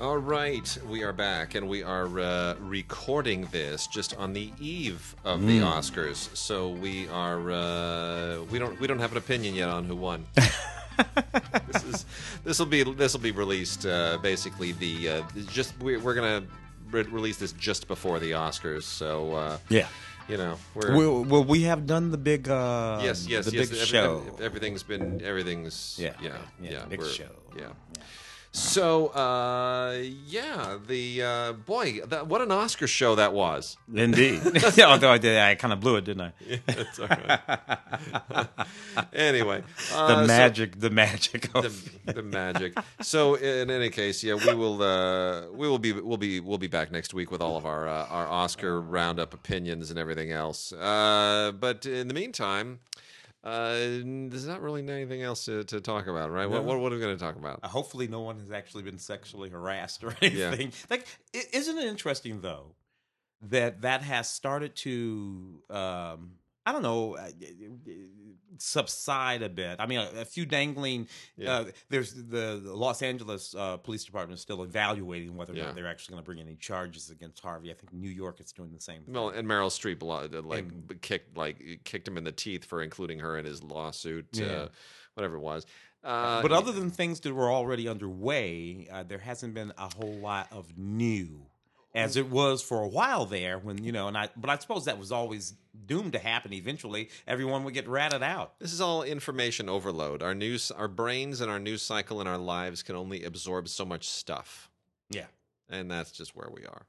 All right, we are back, and we are uh, recording this just on the eve of the Oscars. So we are uh, we don't we don't have an opinion yet on who won. this is this will be this will be released uh, basically the uh, just we're, we're gonna re- release this just before the Oscars. So uh, Yeah. you know we're Well, we have done the big, uh, yes yes the yes big every- show. every- everything's been everything's Yeah, yeah yeah, yeah, big show. yeah. So, uh, yeah, the uh, boy, that, what an Oscar show that was. Indeed. yeah, although I did, I kind of blew it, didn't I? Right. anyway, The uh, so- magic, the magic of the, the magic. So, in any case, yeah, we will uh, we will be we'll be we'll be back next week with all of our uh, our Oscar roundup opinions and everything else. Uh, but in the meantime. Uh, there's not really anything else to, to talk about, right? What, what, what are we going to talk about? Uh, Hopefully, no one has actually been sexually harassed or anything. Like, isn't it interesting though that that has started to, um, I don't know, uh, subside a bit. I mean, a, a few dangling. Yeah. Uh, there's the, the Los Angeles uh, Police Department is still evaluating whether or Yeah. not they're actually going to bring any charges against Harvey. I think New York is doing the same. thing. Well, and Meryl Streep uh, like kicked like kicked him in the teeth for including her in his lawsuit, Yeah. uh, whatever it was. Uh, but other than things that were already underway, uh, there hasn't been a whole lot of new, as it was for a while there. When you know, and I, but I suppose that was always doomed to happen. Eventually, everyone would get ratted out. This is all information overload. Our news, our brains, and our news cycle and our lives can only absorb so much stuff, Yeah, and that's just where we are.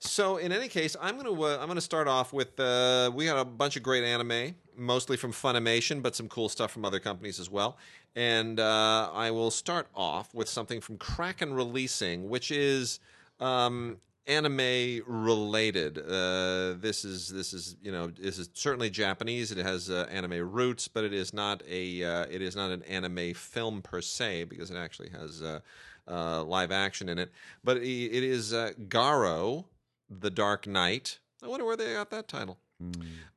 So, in any case, I'm gonna uh, I'm gonna start off with uh, we got a bunch of great anime, mostly from Funimation, but some cool stuff from other companies as well. And uh, I will start off with something from Kraken Releasing, which is um, anime related. Uh, this is this is you know this is certainly Japanese. It has uh, anime roots, but it is not a uh, it is not an anime film per se because it actually has uh, uh, live action in it. But it is uh, Garo, the Dark Knight. I wonder where they got that title.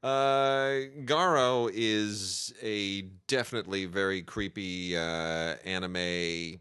Uh, Garo is a definitely very creepy uh, anime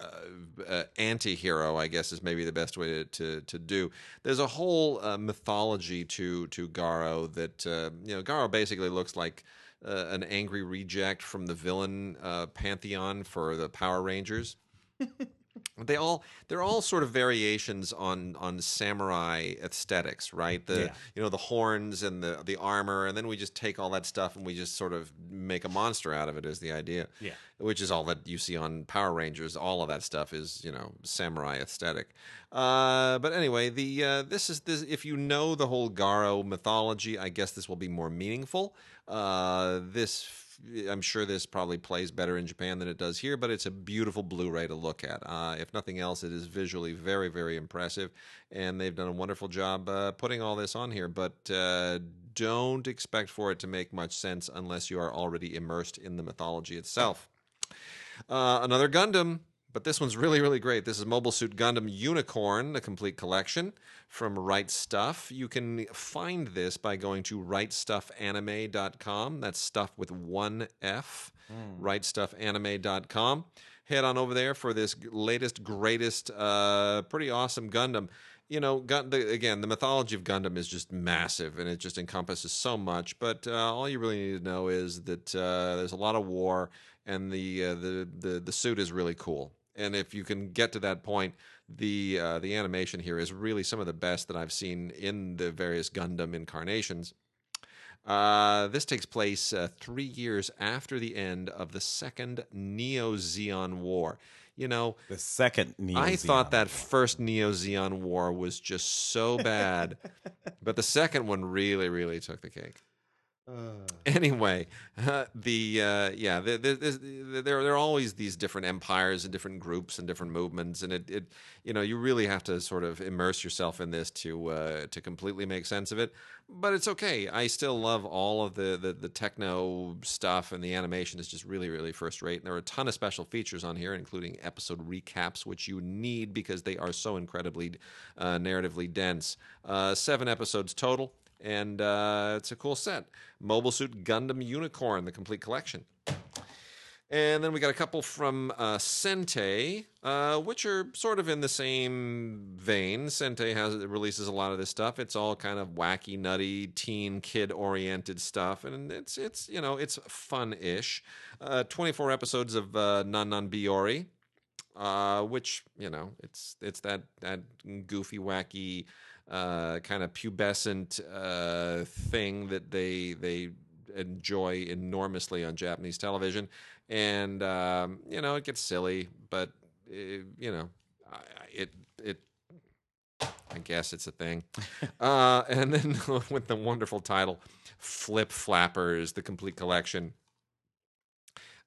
uh, uh, anti-hero, I guess is maybe the best way to, to, to do. There's a whole uh, mythology to to Garo that uh, you know Garo basically looks like uh, an angry reject from the villain uh, pantheon for the Power Rangers. they all they're all sort of variations on on samurai aesthetics right? The Yeah. you know the horns and the the armor and then we just take all that stuff and we just sort of make a monster out of it is the idea. Yeah. which is all that you see on power rangers. All of that stuff is you know samurai aesthetic. Uh, but anyway the uh, this is this if you know the whole garo mythology i guess this will be more meaningful. Uh, this I'm sure this probably plays better in Japan than it does here, but it's a beautiful Blu-ray to look at. Uh, if nothing else, it is visually very, very impressive, and they've done a wonderful job uh, putting all this on here. But uh, don't expect for it to make much sense unless you are already immersed in the mythology itself. Uh, another Gundam, but this one's really, really great. This is Mobile Suit Gundam Unicorn, the complete collection from Right Stuf. You can find this by going to rightstufanime.com. That's stuff with one F, rightstufanime.com. Head on over there for this latest, greatest, uh, pretty awesome Gundam. You know, Gun- the, again, the mythology of Gundam is just massive and it just encompasses so much. But uh, all you really need to know is that uh, there's a lot of war and the, uh, the the the suit is really cool. And if you can get to that point, the uh, the animation here is really some of the best that I've seen in the various Gundam incarnations. Uh, this takes place uh, three years after the end of the second Neo Zeon War. You know, the second Neo I thought that first Neo Zeon War was just so bad, but the second one really, really took the cake. Anyway, uh, the uh, yeah, there, there, there there are always these different empires and different groups and different movements, and it, it you know you really have to sort of immerse yourself in this to uh, to completely make sense of it. But it's okay. I still love all of the, the the techno stuff, and the animation is just really really first rate. And there are a ton of special features on here, including episode recaps, which you need because they are so incredibly uh, narratively dense. Uh, seven episodes total and uh, it's a cool set. Mobile Suit Gundam Unicorn, the complete collection. And then we got a couple from uh, Sentai, uh, which are sort of in the same vein. Sentai has releases a lot of this stuff. It's all kind of wacky, nutty, teen, kid-oriented stuff, and it's it's you know it's fun-ish. Uh, Twenty-four episodes of uh, Non Non Biyori, uh, which you know it's it's that that goofy, wacky, uh, kind of pubescent uh, thing that they they enjoy enormously on Japanese television, and um, you know it gets silly, but uh you know it it. I guess it's a thing. uh, and then with the wonderful title, Flip Flappers, the complete collection.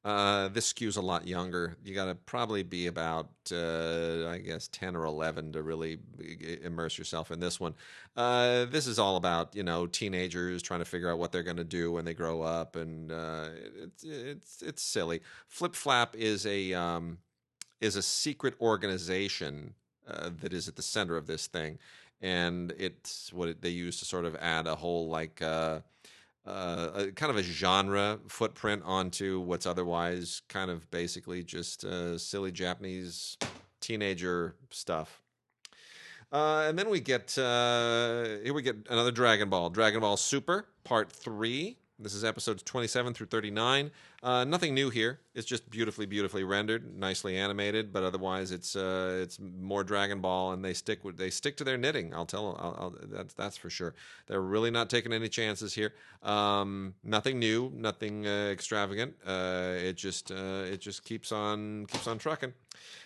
Uh, this skews a lot younger. You got to probably be about, uh, I guess, 10 or 11 to really immerse yourself in this one. Uh, this is all about, you know, teenagers trying to figure out what they're going to do when they grow up. And uh, it's, it's, it's silly. Flip Flap is a, um, is a secret organization uh, that is at the center of this thing. And it's what they use to sort of add a whole, like, uh, a, kind of a genre footprint onto what's otherwise kind of basically just uh, silly Japanese teenager stuff. Uh, and then we get uh, here we get another Dragon Ball, Dragon Ball Super Part Three. This is episodes twenty-seven through thirty-nine. Uh, nothing new here. It's just beautifully, beautifully rendered, nicely animated, but otherwise it's uh, it's more Dragon Ball, and they stick with they stick to their knitting. I'll tell. I'll, I'll, that's that's for sure. They're really not taking any chances here. Um, nothing new, nothing uh, extravagant. Uh, it just uh, it just keeps on keeps on trucking.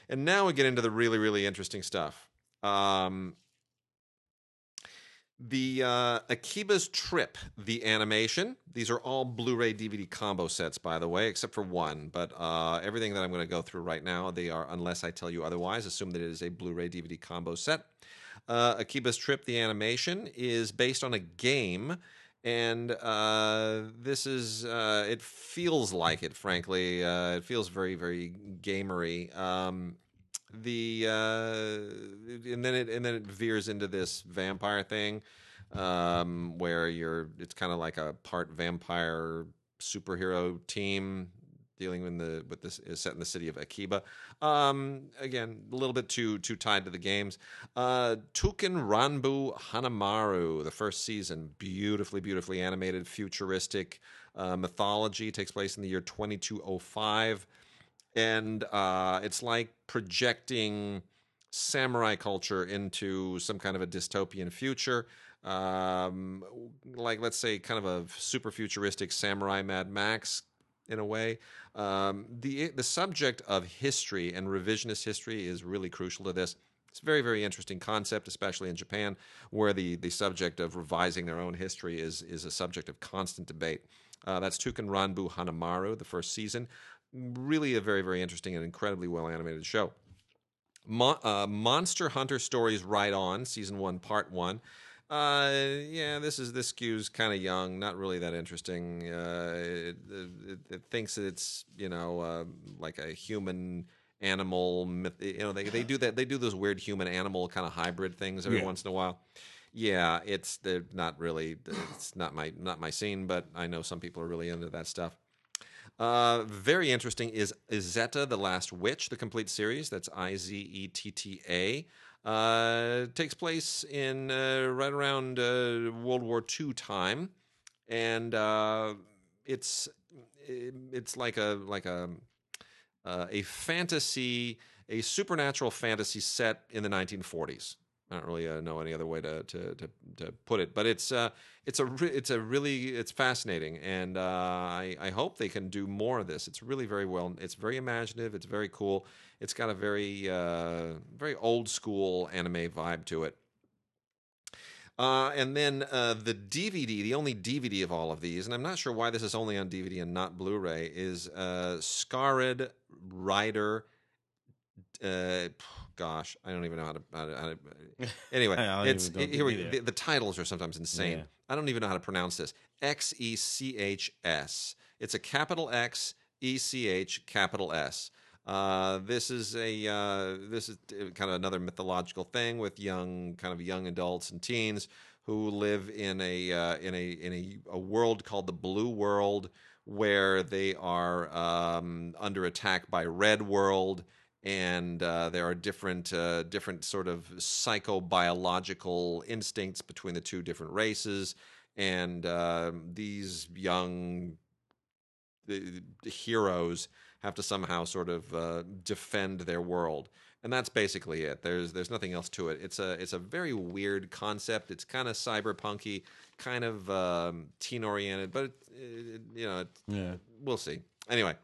And now we get into the really, really interesting stuff. Um, the uh, Akiba's Trip, the animation. These are all Blu-ray DVD combo sets, by the way, except for one. But uh, everything that I'm going to go through right now, they are, unless I tell you otherwise, assume that it is a Blu-ray DVD combo set. Uh, Akiba's Trip, the animation, is based on a game, and uh, this is uh, it feels like it. Frankly, uh, it feels very, very gamery. Um, the uh, and then it and then it veers into this vampire thing um, where you're it's kind of like a part vampire superhero team dealing with the with this is set in the city of Akiba. Um, again, a little bit too too tied to the games. Uh, Touken Ranbu Hanamaru, the first season, beautifully beautifully animated, futuristic uh, mythology takes place in the year 2205 and uh, it's like projecting samurai culture into some kind of a dystopian future. Um, like let's say kind of a super futuristic samurai mad max in a way. Um, the the subject of history and revisionist history is really crucial to this. It's a very very interesting concept especially in japan where the the subject of revising their own history is is a subject of constant debate. Uh, that's Touken Ranbu Hanamaru, the first season. Really a very, very interesting and incredibly well animated show. Mo- uh, Monster Hunter Stories Ride On, season one, part one. Uh, yeah, this is this skews kind of young, not really that interesting. Uh, it, it, it thinks that it's you know uh, like a human animal myth. You know they they do that they do those weird human animal kind of hybrid things every Yeah. once in a while. Yeah, it's they're not really it's not my not my scene, but I know some people are really into that stuff. Uh, very interesting is Izetta the Last Witch, the complete series. That's I Z E T T A. Uh, takes place in uh, right around uh, World War II time, and uh, it's it's like a like a a fantasy, a supernatural fantasy set in the 1940s. I don't really uh, know any other way to, to to to put it, but it's uh it's a re- it's a really it's fascinating, and uh, I I hope they can do more of this. It's really very well. It's very imaginative. It's very cool. It's got a very uh, very old school anime vibe to it. Uh, and then uh, the DVD, the only DVD of all of these, and I'm not sure why this is only on DVD and not Blu-ray, is Scared Rider. Gosh, I don't even know how to. How to, how to anyway, it's even know here we, the, the titles are sometimes insane. Yeah. I don't even know how to pronounce this. X E C H S. It's a capital X E C H capital S. Uh, this is a uh, this is kind of another mythological thing with young kind of young adults and teens who live in a uh, in a in a, a world called the Blue World, where they are um, under attack by Red World, and uh, there are different uh, different sort of psychobiological instincts between the two different races, and uh, these young the, the heroes have to somehow sort of uh, defend their world. And that's basically it. There's there's nothing else to it. It's a it's a very weird concept. It's kind of cyberpunky kind of um, teen oriented but it, it, you know Yeah. we'll see. Anyway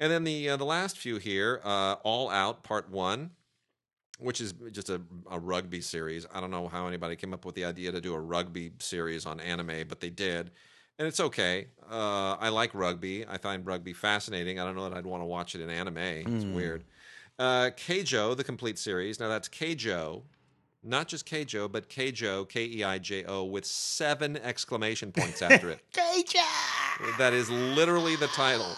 and then the uh, the last few here uh, all out part one which is just a, a rugby series. I don't know how anybody came up with the idea to do a rugby series on anime but they did. And it's okay. Uh, i like rugby. I find rugby fascinating. I don't know that i'd want to watch it in anime. It's weird. Uh, Keijo, the complete series. Now that's Keijo, not just Keijo, but Keijo, K E I J O, with seven exclamation points after it. That is literally the title.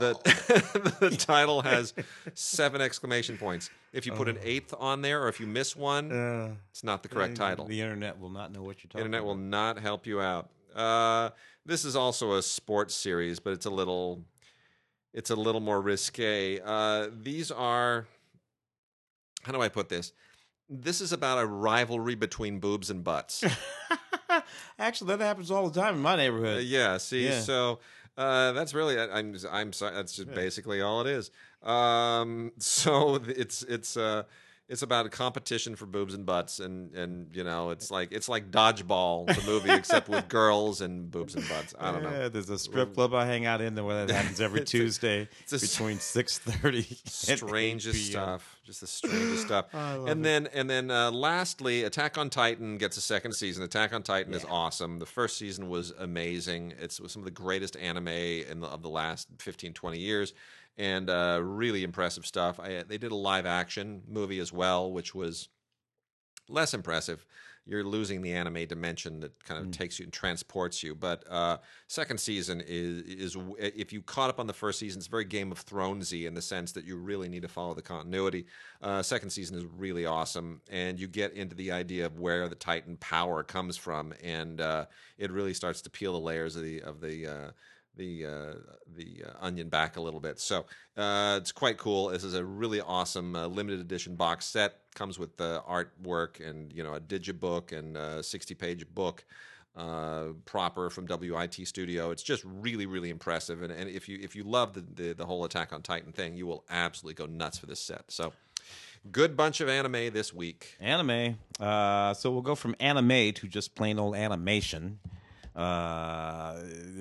The, the title has seven exclamation points. If you put an eighth on there, or if you miss one, Uh, it's not the correct title. The internet will not know what you're talking Internet will not help you out. Uh, this is also a sports series, but it's a little, it's a little more risque. Uh, these are, how do I put this? This is about a rivalry between boobs and butts. Actually, that happens all the time in my Uh, neighborhood. yeah. See, Yeah. so uh, that's really I'm I'm sorry. That's just basically all it is. Um, so it's it's uh it's about a competition for boobs and butts, and and you know it's like it's like dodgeball the movie except with girls and boobs and butts. I don't know. Yeah, there's a strip club I hang out in where that happens every a- Tuesday it's between six thirty. strangest stuff. Just the strangest stuff. And then and then uh, lastly attack on titan gets a second season. Attack on titan is awesome. The first season was amazing. It's was some of the greatest anime in the, of the last 15 20 years and uh, really impressive stuff I, they did a live action movie as well which was less impressive. You're losing the anime dimension that kind of takes you and transports you. But uh, second season is is if you caught up on the first season, it's very Game of Thronesy in the sense that you really need to follow the continuity. Uh, second season is really awesome, and you get into the idea of where the Titan power comes from, and uh, it really starts to peel the layers of the of the. Uh, the uh, the uh, onion back a little bit. So uh, it's quite cool. This is a really awesome uh, limited edition box set. Comes with the artwork and you know a digibook and a sixty page book. Uh, proper from WIT Studio. It's just really, really impressive. And, and if you if you love the, the the whole Attack on Titan thing, you will absolutely go nuts for this set. So, good bunch of anime this week. Anime. Uh, so we'll go from anime to just plain old animation. Uh,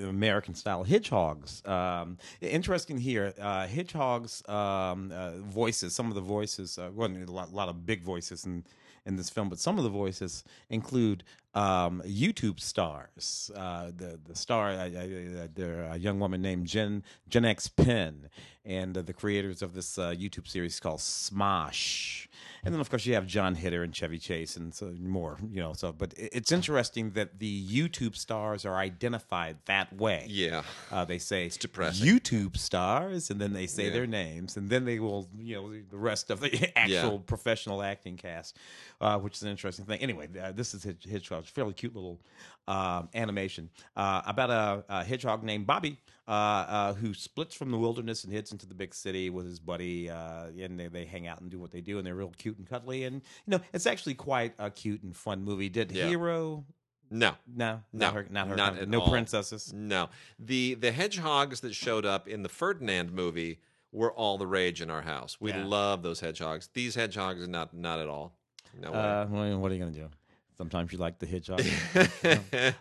American style hedgehogs. Um, interesting here. Uh, hedgehogs um, uh, voices. Some of the voices. Uh, well, a lot, lot of big voices in in this film, but some of the voices include um, YouTube stars. Uh, the the star, a young woman named Jen JennXPenn, and uh, the creators of this uh, YouTube series called Smosh. And then, of course, you have Jon Heder and Chevy Chase and so more. You know, so but it's interesting that the YouTube stars are identified that way. Yeah, Uh, they say it's depressing. YouTube stars, and then they say Yeah. their names, and then they will, you know, the rest of the actual professional acting cast, uh, which is an interesting thing. Anyway, uh, this is Hedgehog, fairly cute little uh, animation uh, about a, a hedgehog named Bobby uh, uh, who splits from the wilderness and heads into the big city with his buddy, uh, and they, they hang out and do what they do, and they're real cute and cuddly, and you know, it's actually quite a cute and fun movie. Did Yeah. Hero? no, No, No, not her, not her, not no all. princesses. No, the the hedgehogs that showed up in the Ferdinand movie were all the rage in our house. We Yeah. love those hedgehogs. These hedgehogs, not not at all. No way. Uh, what are you gonna do? Sometimes you like the hedgehog.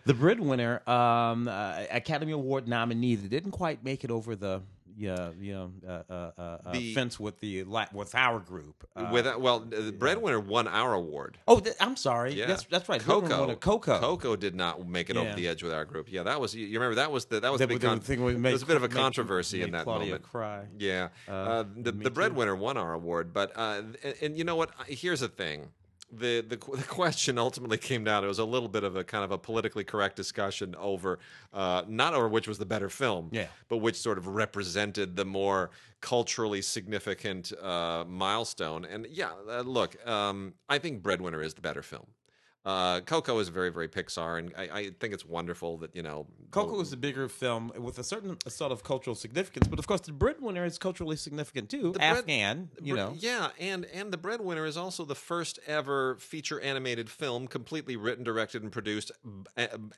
the breadwinner, um, uh, Academy Award nominee that didn't quite make it over the yeah, you know, uh, uh, uh, uh, The- fence with the with our group. Uh, With well, the breadwinner won our award. oh, th- I'm sorry. Yeah, That's that's right. Coco. Coco. Coco did not make it over the edge with our group. Yeah, that was you remember that was the that was That the big con- thing we there made- was a bit of a made- controversy in made that Claudia moment. cry. Yeah, uh, the the breadwinner won our award, but uh, and, and you know what? Here's the thing. The, the the question ultimately came down. It was a little bit of a kind of a politically correct discussion over uh, not over which was the better film, Yeah. but which sort of represented the more culturally significant uh, milestone. And yeah, uh, look, um, I think Breadwinner is the better film. Uh, Coco is very, very Pixar, and I, I think it's wonderful that you know Coco is a bigger film with a certain sort of cultural significance, but of course the breadwinner is culturally significant too. The bread- Afghan, you know. Yeah, and and the breadwinner is also the first ever feature animated film completely written, directed, and produced,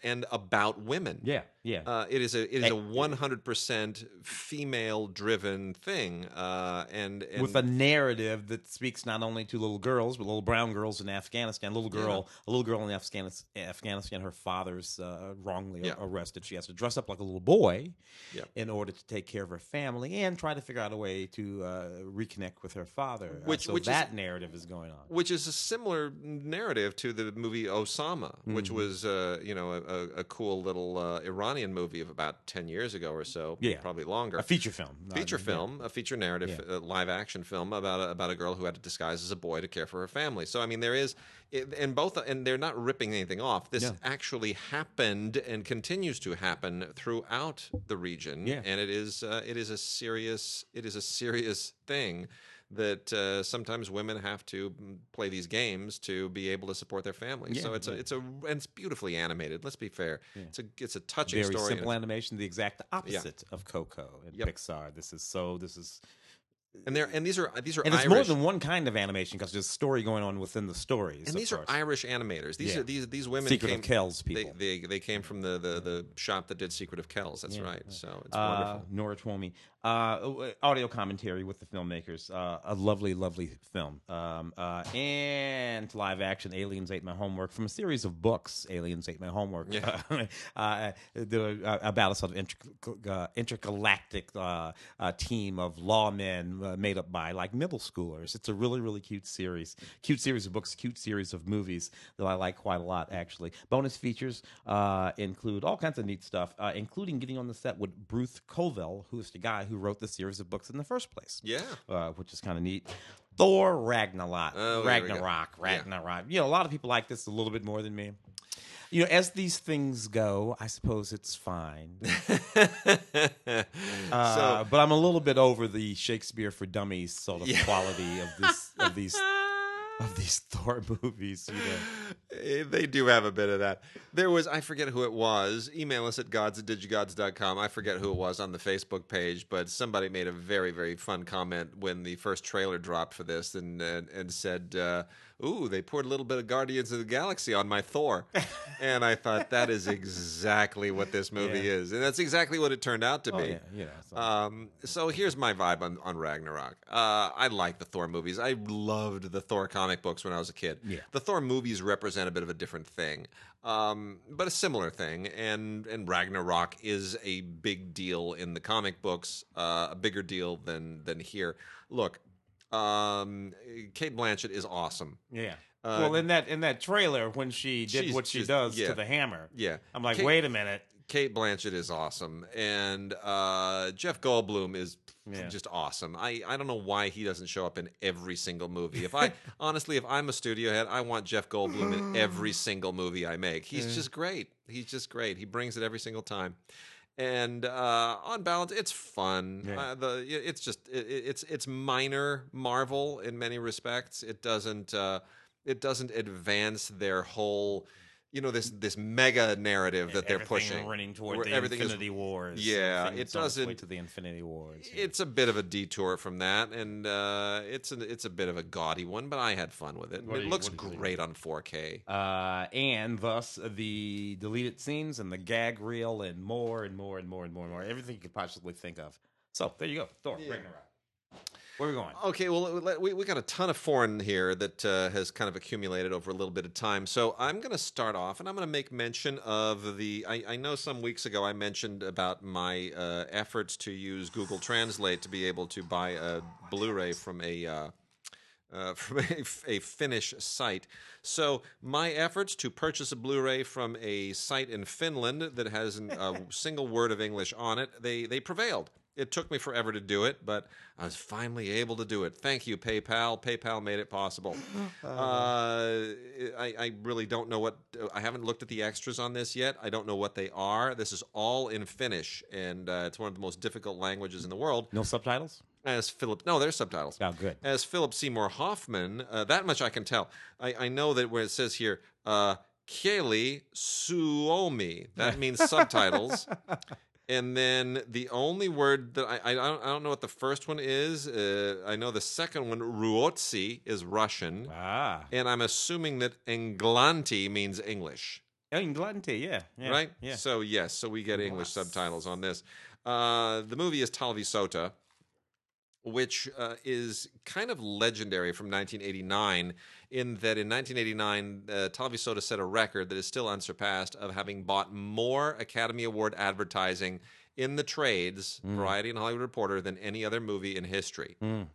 and about women. Yeah, yeah. Uh, it is a it is a one hundred percent female driven thing, uh, and, and with a narrative that speaks not only to little girls, but little brown girls in Afghanistan. Little girl, a little girl in Afghanistan, Afghanistan her father's uh, wrongly Yeah. arrested. She has to dress up like a little boy Yeah. in order to take care of her family and try to figure out a way to uh, reconnect with her father. Uh, Which- so which is- that narrative is going on. which is a similar narrative to the movie Osama, which Mm-hmm. was uh, you know a, a, cool little uh, Iranian movie of about ten years ago or so, Yeah. probably longer. A feature film. not- feature yeah. film, a feature narrative, Yeah. live action film about a, about a girl who had to disguise as a boy to care for her family. So I mean, there is, it, and both, and they're not ripping anything off. This Yeah. actually happened and continues to happen throughout the region, Yeah. and it is uh, it is a serious it is a serious thing. That uh, sometimes women have to play these games to be able to support their families. Yeah, so it's a it's a and it's beautifully animated. Let's be fair. It's a it's a touching Very story. and simple animation, the exact opposite of Coco and Yep. Pixar. This is so. This is and they're and these are these are and it's Irish. more than one kind of animation because there's a story going on within the stories. and these are. Irish animators. These Yeah. are these these women Secret came, of Kells They, people. they they came from the, the, the shop that did Secret of Kells. That's right. So it's uh, wonderful. Nora Twomey. Uh, audio commentary with the filmmakers. Uh, a lovely, lovely film. Um, uh, and live action Aliens Ate My Homework from a series of books. Aliens Ate My Homework. Yeah. uh, the, uh, about a sort of inter- intergalactic uh, uh, team of lawmen uh, made up by like middle schoolers. It's a really, really cute series. Cute series of books, cute series of movies that I like quite a lot, actually. Bonus features uh, include all kinds of neat stuff, uh, including getting on the set with Bruce Coville, who is the guy who wrote the series of books in the first place. Yeah. Uh, which is kind of neat. Thor Ragnarok. Oh, go. Ragnarok. Yeah. Ragnarok. You know, a lot of people like this a little bit more than me. You know, as these things go, I suppose it's fine. Uh, so but I'm a little bit over the Shakespeare for Dummies sort of Yeah. quality of this of these of these Thor movies. You know. Eh, they do have a bit of that. There was I forget who it was. Email us at gods at digigods.com. I forget who it was on the Facebook page, but somebody made a very very fun comment when the first trailer dropped for this and and, and said. Uh, Ooh, they poured a little bit of Guardians of the Galaxy on my Thor. and I thought that is exactly what this movie Yeah. is. And that's exactly what it turned out to Oh be. yeah, know. so- Um, so here's my vibe on, on Ragnarok. Uh, I like the Thor movies. I loved the Thor comic books when I was a kid. Yeah. The Thor movies represent a bit of a different thing, um, but a similar thing. And and Ragnarok is a big deal in the comic books, uh, a bigger deal than than here. Look, um, Cate Blanchett is awesome. yeah. uh, well, in that in that trailer when she did what she just- does yeah. to the hammer, Yeah, I'm like, Kate- wait a minute. Cate Blanchett is awesome, and uh, Jeff Goldblum is Yeah. just awesome. I, I don't know why he doesn't show up in every single movie. If I honestly, if I'm a studio head, I want Jeff Goldblum in every single movie I make. He's just great. He's just great. He brings it every single time. And uh, on balance, it's fun. Yeah. Uh, the it's just it, it's it's minor Marvel in many respects. It doesn't uh, it doesn't advance their whole you know this this mega narrative that they're Everything pushing running toward where the everything is- Infinity Wars. Yeah, it is way doesn't- to the Infinity Wars. yeah. it's a bit of a detour from that, and uh, it's a, it's a bit of a gaudy one, but I had fun with it. What it you- looks what do you think? great on 4K. uh, and thus the deleted scenes and the gag reel and more and more and more and more and more. Everything you could possibly think of. So there you go. Thor, Ragnarok. Where are we going? Okay, well, we, we got a ton of foreign here that uh, has kind of accumulated over a little bit of time. So I'm going to start off, and I'm going to make mention of the. I, I know some weeks ago I mentioned about my uh, efforts to use Google Translate to be able to buy a Blu-ray from a. Uh, uh, from a, a Finnish site. So my efforts to purchase a Blu-ray from a site in Finland that has a single word of English on it, they they prevailed. It took me forever to do it, but I was finally able to do it. Thank you, PayPal. PayPal made it possible. Uh, I, I really don't know what. I haven't looked at the extras on this yet. I don't know what they are. This is all in Finnish, and uh, it's one of the most difficult languages in the world. No subtitles? as Philip. No, there's subtitles. Oh, good. As Philip Seymour Hoffman, uh, that much I can tell. I, I know that where it says here, uh, Kelly Suomi, that means subtitles. And then the only word that I, I, don't, I don't know what the first one is. Uh, I know the second one, Ruotsi, is Russian. Ah, And I'm assuming that Englanti means English. Englanti, yeah, yeah, right? yeah. So yes, so we get English subtitles on this. Uh, the movie is Talvisota, which uh, is kind of legendary from 1989. In that, in 1989, uh, Talvisota set a record that is still unsurpassed of having bought more Academy Award advertising in the trades, Variety and Hollywood Reporter, than any other movie in history. Mm.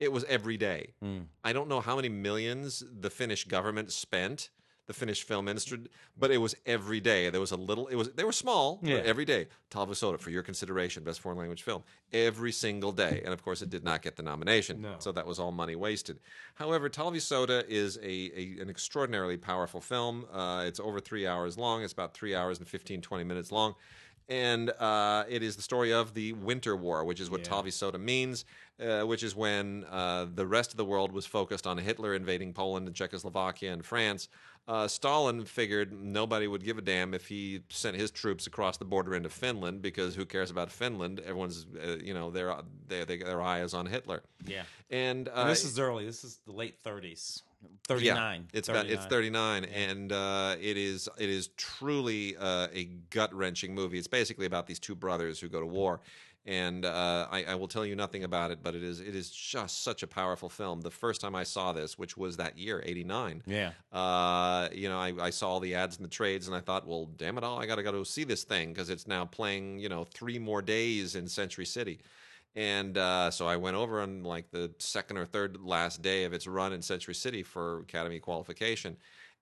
It was every day. Mm. I don't know how many millions the Finnish government spent, the Finnish film industry, but it was every day. There was a little. It was they were small, Yeah. but every day. Talvisota for your consideration, best foreign language film, every single day. And of course, it did not get the nomination, No. so that was all money wasted. However, Talvisota is a, a an extraordinarily powerful film. Uh, it's over three hours long. It's about three hours and 15, 20 minutes long. And uh, it is the story of the Winter War, which is what Yeah. Talvisota means, uh, which is when uh, the rest of the world was focused on Hitler invading Poland and Czechoslovakia and France. Uh, Stalin figured nobody would give a damn if he sent his troops across the border into Finland because who cares about Finland? Everyone's, uh, you know, their their their eye is on Hitler. yeah. And, uh, And this is early. This is the late 30s, 39. yeah, it's about it's 39, and uh, it is it is truly uh, a gut wrenching movie. It's basically about these two brothers who go to war, and uh, I, I will tell you nothing about it, but it is it is just such a powerful film. The first time I saw this, which was that year, '89, Yeah. uh, you know, I, I saw all the ads in the trades, and I thought, well, damn it all, I got to go see this thing because it's now playing, you know, three more days in Century City. And uh, so I went over on like the second or third last day of its run in Century City for Academy qualification.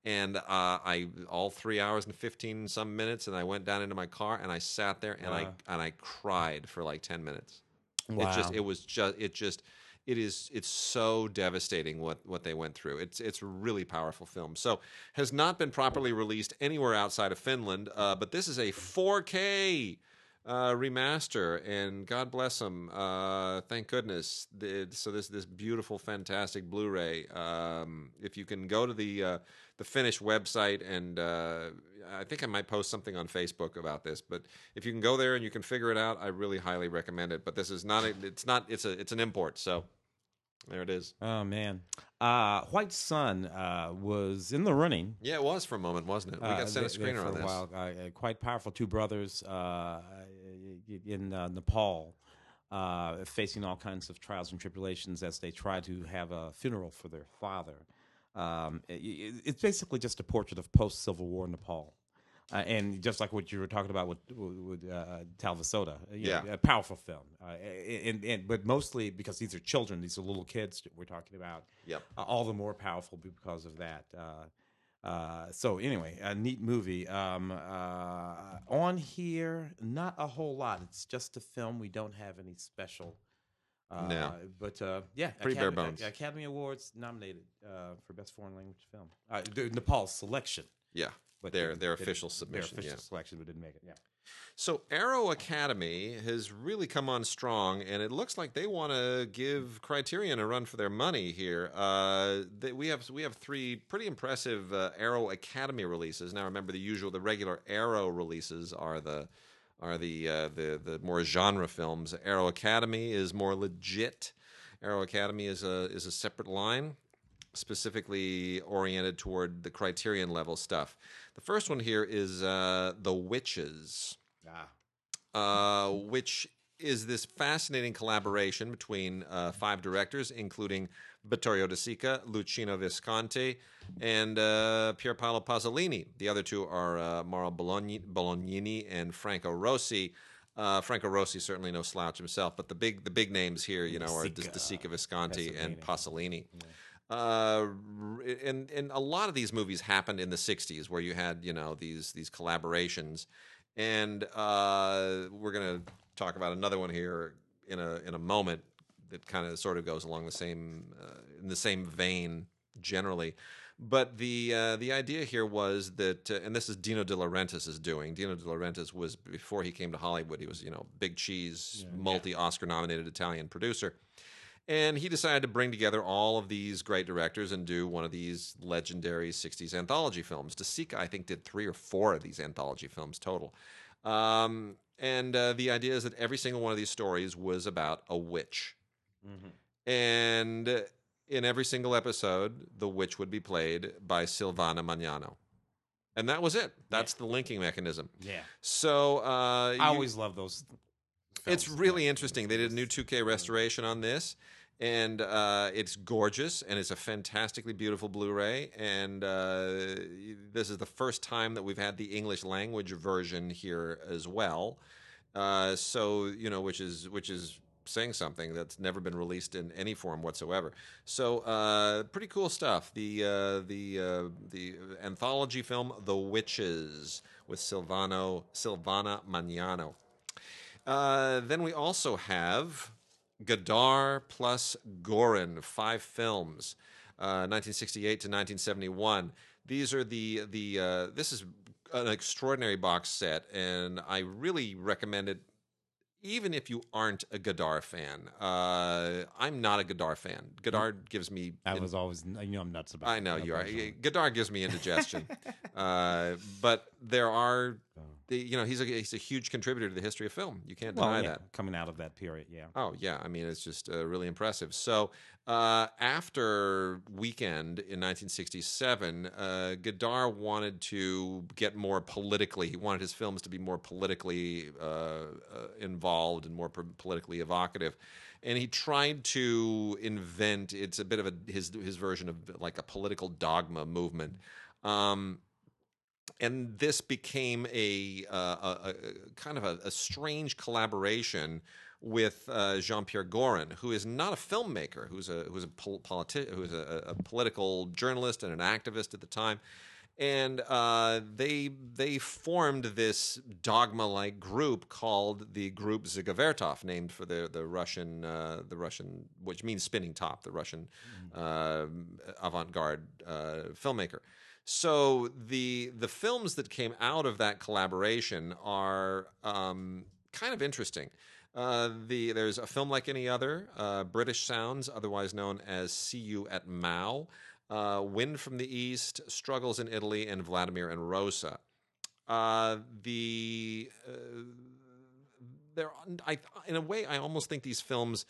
And uh, I all three hours and fifteen some minutes, and I went down into my car and I sat there and Wow. I and I cried for like ten minutes. Wow. It just it was just it just it is it's so devastating what what they went through. It's it's a really powerful film. So has not been properly released anywhere outside of Finland, uh, but this is a 4K uh, remaster, and God bless them. Uh, thank goodness. The- so this this beautiful, fantastic Blu-ray. Um, if you can go to the uh, the Finnish website, and uh, I think I might post something on Facebook about this. But if you can go there and you can figure it out, I really highly recommend it. But this is not. A, it's not. It's a. It's an import. So there it is. Oh man, uh, White Sun uh, was in the running. Yeah, it was for a moment, wasn't it? We uh, got sent a screener on this. while. Uh, uh, quite powerful, two brothers uh, in uh, Nepal, uh, facing all kinds of trials and tribulations as they try to have a funeral for their father. Um, it- it- it's basically just a portrait of post Civil War Nepal. Uh, and just like what you were talking about with, with uh, you know, Yeah. a powerful film. Uh, and, and but mostly because these are children, these are little kids that we're talking about. Yep. Uh, all the more powerful because of that. Uh, so anyway, a neat movie. Um, uh, on here, not a whole lot. It's just a film. We don't have any special. Uh, No. but uh, yeah, Pretty bare Academy, bones. Academy Awards nominated uh, for best foreign language film. Uh, Nepal's selection, Yeah. but Their- their official their submission, official yeah. selection, but didn't make it. Yeah. So Arrow Academy has really come on strong, and it looks like they want to give Criterion a run for their money here. Uh, they, we have we have three pretty impressive uh, Arrow Academy releases. Now, remember the usual, the regular Arrow releases are the are the uh, the the more genre films. Arrow Academy is more legit. Arrow Academy is a is a separate line specifically oriented toward the Criterion level stuff. The first one here is uh, The Witches Ah. uh, which is this fascinating collaboration between uh, five directors, including Vittorio De Sica, Luchino Visconti, and uh, Pier Paolo Pasolini. The other two are uh, Mauro Bologni, Bolognini and Franco Rossi. Uh, Franco Rossi certainly no slouch himself, but the big the big names here, you know, are De, Sica, De Sica, Visconti, and Pasolini. Uh, and and a lot of these movies happened in the '60s, where you had you know these these collaborations, and uh, we're gonna talk about another one here in a in a moment that kind of sort of goes along the same uh, in the same vein generally. But the uh, the idea here was that, uh, and this is Dino De Laurentiis is doing. Dino De Laurentiis was before he came to Hollywood. He was you know big cheese, multi Oscar nominated Italian producer. And he decided to bring together all of these great directors and do one of these legendary 60s anthology films. De Sica, I think, did three or four of these anthology films total. Um, and uh, the idea is that every single one of these stories was about a witch. And in every single episode, the witch would be played by Silvana Mangano. And that was it. That's the linking mechanism. Yeah. So uh, I you- always love those. it's really interesting. They did a new 2K restoration on this, and uh, it's gorgeous, and it's a fantastically beautiful Blu-ray. And uh, this is the first time that we've had the English language version here as well. Uh, so you know, which is which is saying something that's never been released in any form whatsoever. So uh, pretty cool stuff. The uh, the uh, the anthology film The Witches with Silvano Silvana Mangano. Then we also have Godard plus Gorin, five films, uh, 1968 to 1971. These are the the uh, this is an extraordinary box set, and I really recommend it. Even if you aren't a Godard fan, uh, I'm not a Godard fan. Godard gives me I was always, you know, I'm nuts about. I know you are. Godard gives me indigestion, uh, but there are. The, you know, he's a he's a huge contributor to the history of film. You can't Well, deny yeah, that. coming out of that period, yeah. Oh yeah, I mean it's just uh, really impressive. So uh, after Weekend in 1967, uh, Godard wanted to get more politically. He wanted his films to be more politically uh, uh, involved and more politically evocative, and he tried to invent. It's a bit of a his his version of like a political dogma movement. Um, and this became a, uh, a, a kind of a, a strange collaboration with uh, Jean-Pierre Gorin, who is not a filmmaker, who's a who's a pol- politi- who's a, a political journalist and an activist at the time, and uh, they they formed this dogma-like group called the Group Dziga Vertov, named for the the Russian uh, the Russian which means spinning top, the Russian uh, avant-garde uh, filmmaker. So the the films that came out of that collaboration are um, kind of interesting. Uh, the there's a film like any other, uh, British Sounds, otherwise known as "See You at Mao," uh, "Wind from the East," "Struggles in Italy," and "Vladimir and Rosa." Uh, the uh, there, I in a way, I almost think these films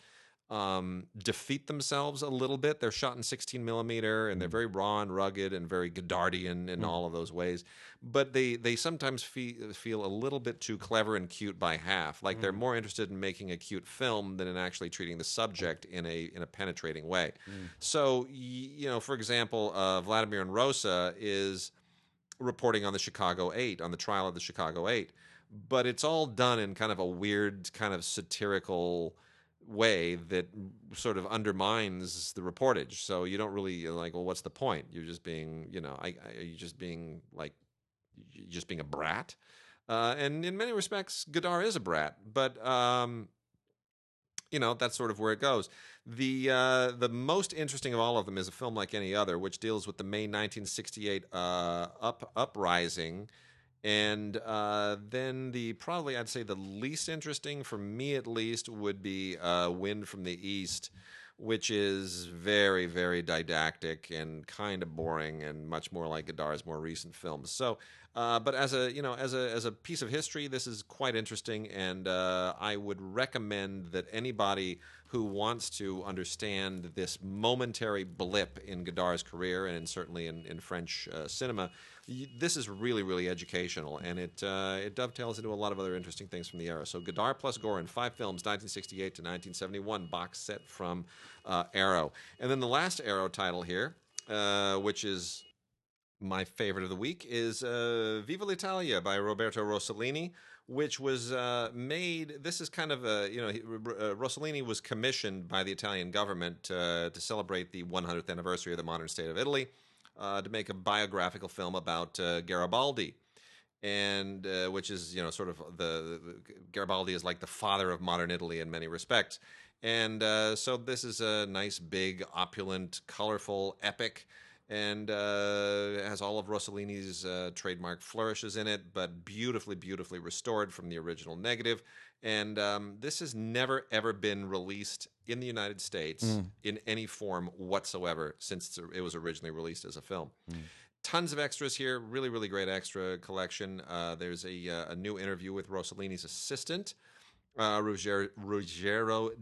um, defeat themselves a little bit. They're shot in 16 millimeter, and they're very raw and rugged and very Godardian in all of those ways. But they they sometimes feel feel a little bit too clever and cute by half. Like they're more interested in making a cute film than in actually treating the subject in a in a penetrating way. So you know, for example, uh, Vladimir and Rosa is reporting on the Chicago Eight, on the trial of the Chicago Eight. But it's all done in kind of a weird, kind of satirical way that sort of undermines the reportage. So you don't really like, well, what's the point? You're just being, you know, I, I, are you just being like, just being a brat? Uh, and in many respects, Godard is a brat, but um, you know that's sort of where it goes. The uh, the most interesting of all of them is a film like any other, which deals with the May 1968 uh, up uprising, and uh, then the probably I'd say the least interesting for me at least would be uh, Wind from the East, which is very very didactic and kind of boring and much more like Godard's more recent films. So. Uh, but as a you know as a as a piece of history, this is quite interesting, and uh, I would recommend that anybody who wants to understand this momentary blip in Godard's career and certainly in, in French uh, cinema, this is really really educational, and it uh, it dovetails into a lot of other interesting things from the era. So Godard plus Gorin, five films, 1968 to 1971, box set from uh, Arrow, and then the last Arrow title here, uh, which is my favorite of the week is uh, Viva l'Italia by Roberto Rossellini, which was uh, made. This is kind of a you know he, uh, Rossellini was commissioned by the Italian government uh, to celebrate the 100th anniversary of the modern state of Italy uh, to make a biographical film about uh, Garibaldi. And uh, which is, you know, sort of the, the Garibaldi is like the father of modern Italy in many respects. And so this is a nice, big, opulent, colorful epic and uh, it has all of Rossellini's uh, trademark flourishes in it, but beautifully, beautifully restored from the original negative. And um, this has never ever been released in the United States in any form whatsoever since it was originally released as a film. Tons of extras here, really, really great extra collection. Uh, there's a, uh, a new interview with Rossellini's assistant, uh,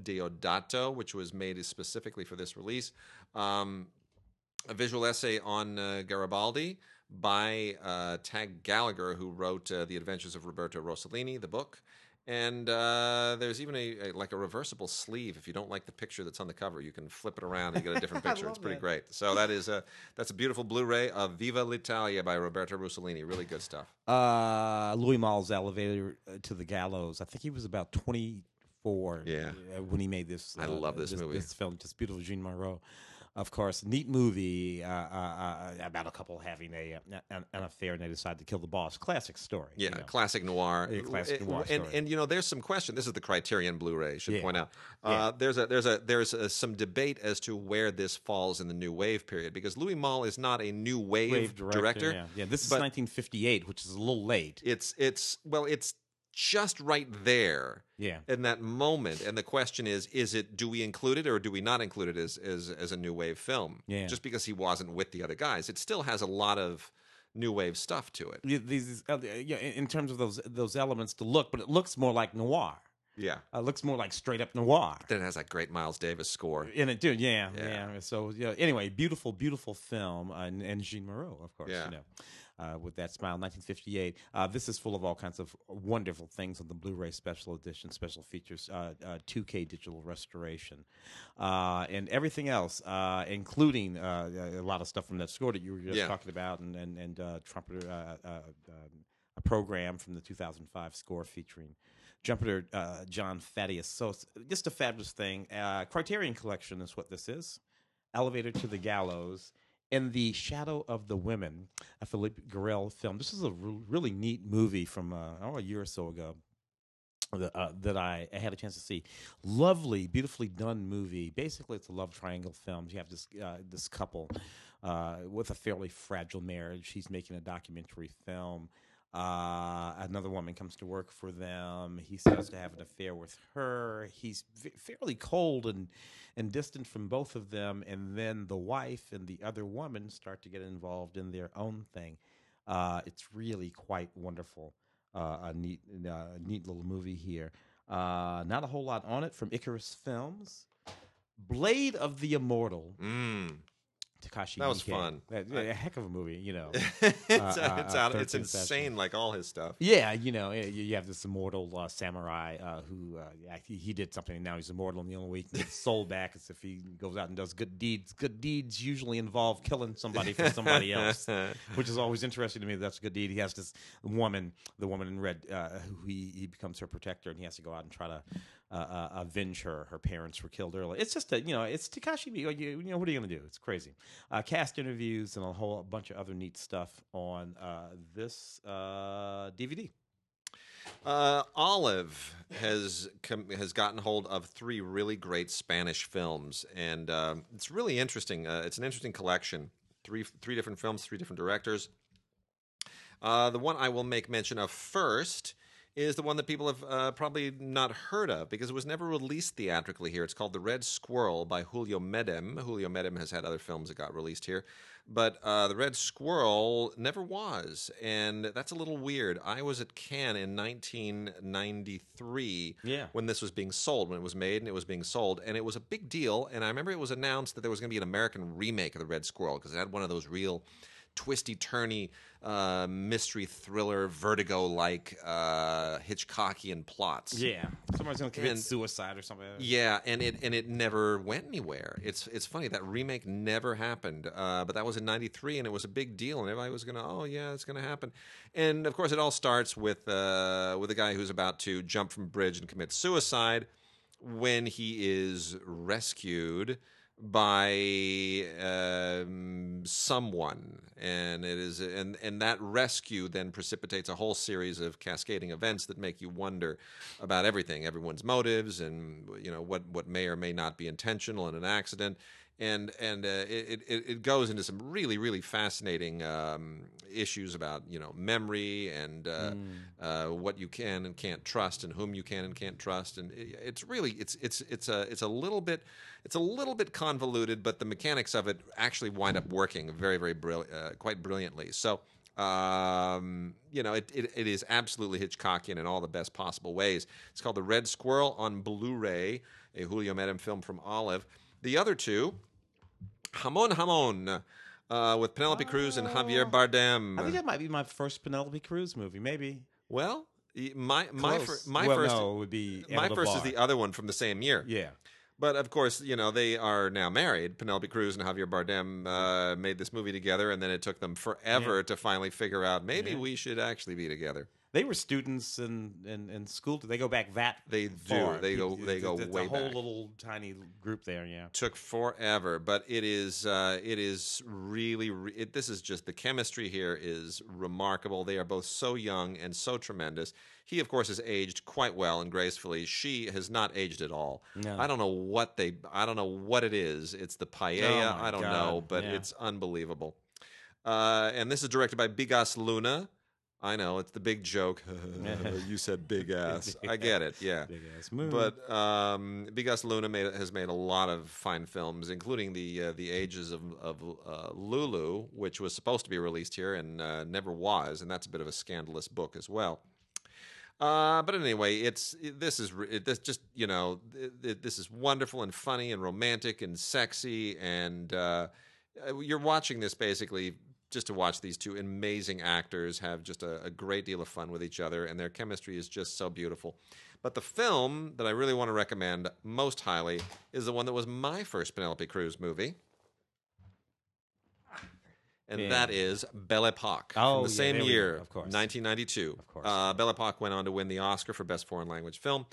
Deodato, which was made specifically for this release. Um, a visual essay on uh, Garibaldi by uh, Tag Gallagher, who wrote uh, The Adventures of Roberto Rossellini, the book. And uh, there's even a, a like a reversible sleeve. If you don't like the picture that's on the cover, you can flip it around and you get a different picture. it's pretty that. great. So that is a that's a beautiful Blu-ray of Viva l'Italia by Roberto Rossellini. Really good stuff. Uh, Louis Malle's elevator uh, to the gallows. I think he was about 24 Yeah. uh, when he made this. I love this movie. This film, just beautiful. Jeanne Moreau, of course, neat movie uh, uh, uh, about a couple having a uh, an, an affair and they decide to kill the boss. Classic story. you Yeah, know. classic noir. Yeah, classic Uh, noir And story. and you know, there's some question. This is the Criterion Blu-ray. Should Yeah. point out. Yeah. Uh, there's a there's a there's a, some debate as to where this falls in the new wave period because Louis Malle is not a new wave, Wave director. Yeah, yeah. This is but 1958, which is a little late. It's it's well, it's just right there Yeah. in that moment. And the question is, is it do we include it or do we not include it as as, as a new wave film? Yeah. Just because he wasn't with the other guys, it still has a lot of new wave stuff to it. These- These, uh, yeah, in terms of those those elements to look, but it looks more like noir. Yeah. Uh, it looks more like straight up noir. Then it has that great Miles Davis score. In it, dude, yeah, Yeah. yeah. So, yeah. Anyway, beautiful, beautiful film, uh, and, and Jeanne Moreau, of course. Yeah. You know, uh, with that smile, 1958. Uh, this is full of all kinds of wonderful things on the Blu-ray special edition, special features, uh, uh, 2K digital restoration, uh, and everything else, uh, including uh, a lot of stuff from that score that you were just Yeah. talking about, and and and uh, trumpeter. Uh, uh, um, a program from the 2005 score featuring Jumper uh, Jon Faddis. So just a fabulous thing. Uh, Criterion Collection is what this is. Elevator to the Gallows. In the Shadow of the Women, a Philippe Garrel film. This is a re- really neat movie from uh, oh, a year or so ago that, uh, that I, I had a chance to see. Lovely, beautifully done movie. Basically, it's a love triangle film. You have this uh, this couple uh, with a fairly fragile marriage. He's making a documentary film. Uh, another woman comes to work for them. He starts to have an affair with her. He's v- fairly cold and and distant from both of them. And then the wife and the other woman start to get involved in their own thing. Uh, it's really quite wonderful. Uh, a neat, uh, neat little movie here. Uh, not a whole lot on it from Icarus Films. Blade of the Immortal, Mm. Takashi. That was Miike. fun. That- a heck of a movie, you know. it's uh, it's, uh, out, it's insane, session. like all his stuff. Yeah, you know, you you have this immortal uh, samurai uh, who uh, he, he did something, and now he's immortal, and the only way he can get his soul back is if he goes out and does good deeds. Good deeds usually involve killing somebody for somebody else, which is always interesting to me. That's a good deed. He has this woman, the woman in red, uh, who he, he becomes her protector, and he has to go out and try to uh, uh, avenge her. Parents were killed early. It's just a, you know, it's Takashi. You, you know, what are you going to do? It's crazy. Uh, cast interviews and a whole bunch of other neat stuff on uh, this uh, DVD. Uh, Olive has com- has gotten hold of three really great Spanish films, and um, it's really interesting. Uh, it's an interesting collection. Three three different films, three different directors. Uh, the one I will make mention of first is the one that people have uh, probably not heard of because it was never released theatrically here. It's called The Red Squirrel by Julio Medem. Julio Medem has had other films that got released here, but uh, The Red Squirrel never was, and that's a little weird. I was at Cannes in 1993 Yeah. when this was being sold, when it was made and it was being sold, and it was a big deal. And I remember it was announced that there was going to be an American remake of The Red Squirrel because it had one of those real twisty turny uh, mystery thriller vertigo like uh, hitchcockian plots. Yeah, somebody's gonna commit And- suicide or something. yeah and it and it never went anywhere. It's it's funny that remake never happened uh, but that was in 93 and it was a big deal and everybody was gonna oh yeah it's gonna happen. And of course it all starts with uh, with a guy who's about to jump from bridge and commit suicide when he is rescued by um, someone, and it is, and and that rescue then precipitates a whole series of cascading events that make you wonder about everything, everyone's motives, and you know what what may or may not be intentional in an accident. And and uh, it, it it goes into some really really fascinating um, issues about you know memory and uh, uh, what you can and can't trust and whom you can and can't trust and it, it's really it's it's it's a it's a little bit it's a little bit convoluted but the mechanics of it actually wind up working very very brill- uh, quite brilliantly so um, you know, it, it, it is absolutely Hitchcockian in all the best possible ways. It's called The Red Squirrel on Blu ray, a Julio Medem film from Olive. The other two, Jamón Jamón, uh, with Penelope Cruz and Javier Bardem. I think that might be my first Penelope Cruz movie. Maybe well, my my Close. my well, first no, it would be my first is the other one from the same year. yeah. But of course, you know they are now married. Penelope Cruz and Javier Bardem uh, made this movie together, and then it took them forever to finally figure out maybe Yeah. we should actually be together. They were students in, in, in school. They go back that They do. They go- they go It's way a whole back. little tiny group there. Yeah. took forever, but it is uh, it is really re- it, this is just the chemistry here is remarkable. They are both so young and so tremendous. He, of course, has aged quite well and gracefully. She has not aged at all. No. I don't know what they I don't know what it is. It's the paella. Oh, I don't God. know, but Yeah. it's unbelievable. Uh, and this is directed by Bigas Luna. I know it's the big joke. you said big ass. I get it. Yeah. Big ass movie. But um, Bigas Luna made, has made a lot of fine films, including the uh, the Ages of, of uh, Lulu, which was supposed to be released here and uh, never was, and that's a bit of a scandalous book as well. Uh, but anyway, it's this is it, this just you know it, it- this is wonderful and funny and romantic and sexy and uh, you're watching this basically just to watch these two amazing actors have just a, a great deal of fun with each other and their chemistry is just so beautiful. But the film that I really want to recommend most highly is the one that was my first Penelope Cruz movie. And Yeah. that is Belle Epoque Oh, the yeah, same there we go, year, of course. 1992. Of course. Uh, Belle Epoque went on to win the Oscar for Best Foreign Language Film,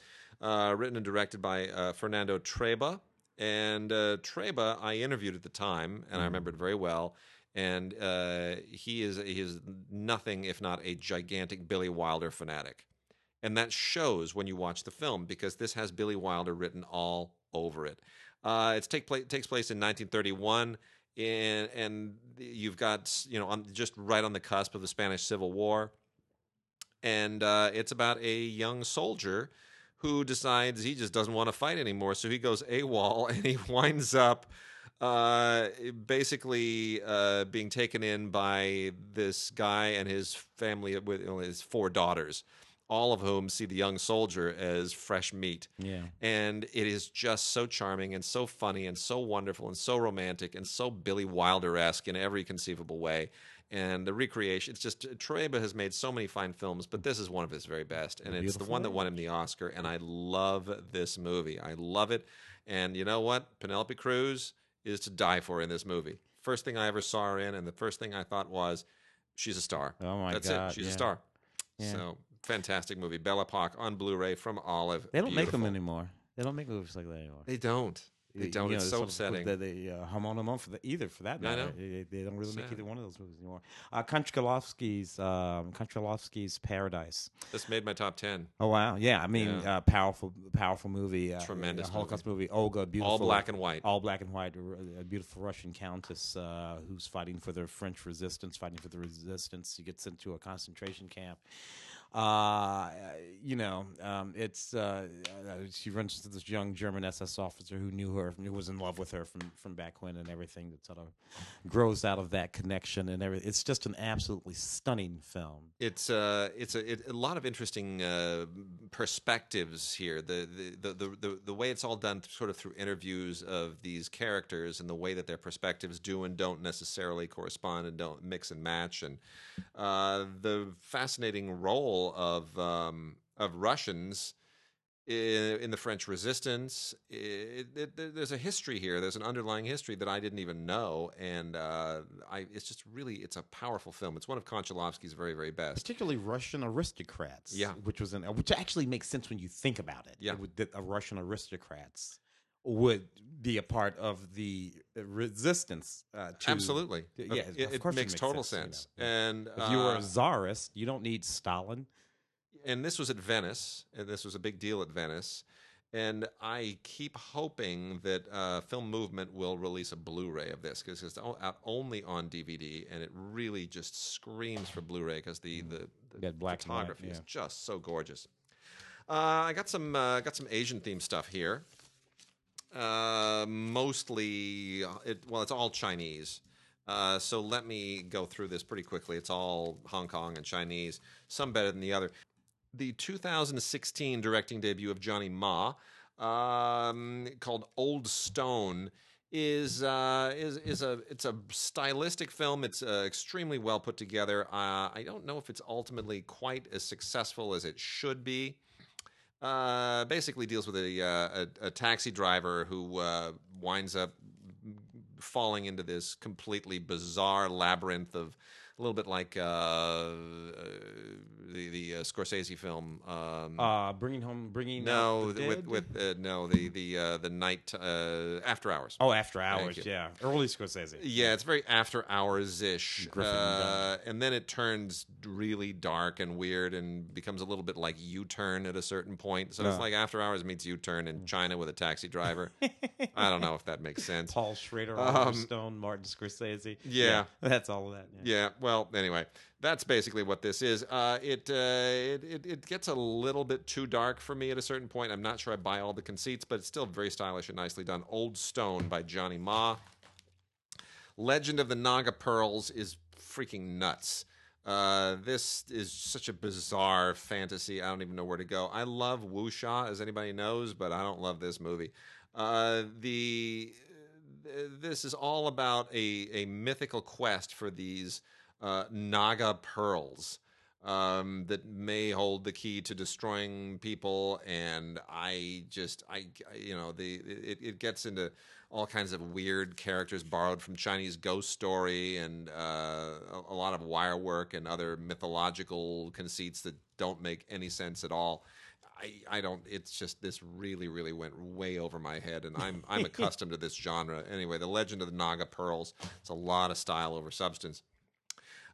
uh, written and directed by uh, Fernando Trueba. And uh, Trueba, I interviewed at the time, and I remember it very well. And uh, he is he is nothing if not a gigantic Billy Wilder fanatic, and that shows when you watch the film because this has Billy Wilder written all over it. Uh, it's take pla- takes place in 1931, in, and you've got you know on, just right on the cusp of the Spanish Civil War, and uh, it's about a young soldier who decides he just doesn't want to fight anymore, so he goes AWOL and he winds up uh, basically uh, being taken in by this guy and his family with his four daughters, all of whom see the young soldier as fresh meat. yeah. And it is just so charming and so funny and so wonderful and so romantic and so Billy Wilder esque in every conceivable way. And the recreation, it's just Trueba has made so many fine films, but this is one of his very best. And it's the one that won him the Oscar. And I love this movie. I love it. And you know what? Penelope Cruz is to die for in this movie. First thing I ever saw her in, and the first thing I thought was, she's a star. Oh my god. That's God, it. She's yeah. a star. Yeah. So fantastic movie. Belle Epoque on Blu-ray from Olive. They don't make them anymore. They don't make movies like that anymore. They don't. They don't. know, it's so upsetting. That they uh, Jamón Jamón for the, either for that I know. matter. They, they don't really make Sad. either one of those movies anymore. Uh, Konchalovsky's um, Konchalovsky's Paradise. This made my top ten. Oh wow, yeah. I mean, Yeah. uh, powerful, powerful movie. Uh, Tremendous uh, Holocaust movie. Olga, beautiful. All black and white. all black and white. A beautiful Russian countess uh, who's fighting for the French resistance, fighting for the resistance. She gets into a concentration camp. Uh, you know, um, it's uh, uh, she runs into this young German SS officer who knew her, who was in love with her from from back when, and everything that sort of grows out of that connection and everything. It's just an absolutely stunning film. It's uh, it's a, it, a lot of interesting uh, perspectives here. The the, the the the the way it's all done, sort of through interviews of these characters, and the way that their perspectives do and don't necessarily correspond and don't mix and match, and uh, the fascinating role of um, of Russians in, in the French Resistance. It, it, there- there's a history here. There's an underlying history that I didn't even know, and uh, I, it's just really it's a powerful film. It's one of Konchalovsky's very very best. particularly Russian aristocrats. Yeah. which was in, which actually makes sense when you think about it. Yeah. It would- that a Russian aristocrats would be a part of the resistance. Uh, to, Absolutely, Yeah, it, it course makes total you know. sense. And If you were uh, a czarist, you don't need Stalin. and this was at Venice, and this was a big deal at Venice. And I keep hoping that uh, Film Movement will release a Blu-ray of this because it's out only on DVD, and it really just screams for Blu-ray because the the, the black and white, photography is just so gorgeous. Uh, I got some uh, got some Asian themed stuff here. Uh, mostly, uh, it, well, it's all Chinese. Uh, so let me go through this pretty quickly. It's all Hong Kong and Chinese, some better than the other. The 2016 directing debut of Johnny Ma, um, called Old Stone, is uh, is is a it's a stylistic film. It's uh, extremely well put together. Uh, I don't know if it's ultimately quite as successful as it should be uh, basically deals with a, uh, a a taxi driver who uh, winds up falling into this completely bizarre labyrinth of a little bit like uh, uh, the the uh, Scorsese film. Um, Uh, bringing home, bringing no, the with with uh, no the the uh, the night uh, after hours. oh, after hours, yeah, early Scorsese. Yeah, it's very after hours ish. Uh, and then it turns really dark and weird and becomes a little bit like U Turn at a certain point. So it's like after hours meets U Turn in China with a taxi driver. I don't know if that makes sense. Paul Schrader, Um, Stone, Martin Scorsese. Yeah. that's all of that. Yeah. Yeah, well, anyway, that's basically what this is. Uh, it, uh, it it it gets a little bit too dark for me at a certain point. I'm not sure I buy all the conceits, but it's still very stylish and nicely done. Old Stone by Johnny Ma. Legend of the Naga Pearls is freaking nuts. Uh, this is such a bizarre fantasy. I don't even know where to go. I love wuxia, as anybody knows, but I don't love this movie. Uh, the this is all about a a mythical quest for these uh, Naga pearls um, that may hold the key to destroying people. And I just, I, you know, the it, it gets into all kinds of weird characters borrowed from Chinese ghost story and uh, a, a lot of wire work and other mythological conceits that don't make any sense at all. I, I don't. It's just this really, really went way over my head, and I'm I'm accustomed to this genre anyway. The Legend of the Naga Pearls. It's a lot of style over substance.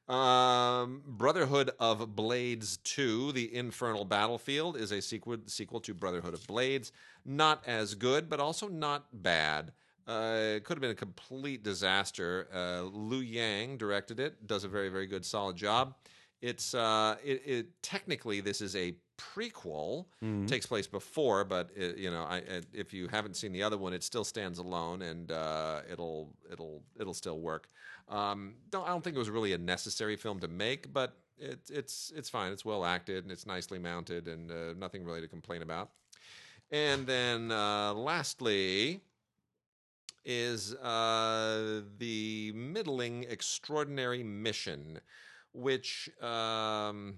Um, Brotherhood of Blades 2, The Infernal Battlefield, is a sequel, sequel to Brotherhood of Blades. Not as good, but also not bad. Uh, it could have been a complete disaster. Uh, Lu Yang directed it, does a very, very good, solid job. It's uh, it, it technically this is a prequel, takes place before, but it, you know, I, I- if you haven't seen the other one, it still stands alone, and uh, it'll it'll it'll still work. Um, don't, I don't think it was really a necessary film to make, but it, it's it's fine. It's well acted and it's nicely mounted, and uh, nothing really to complain about. And then uh, lastly is uh, the middling extraordinary mission, which um,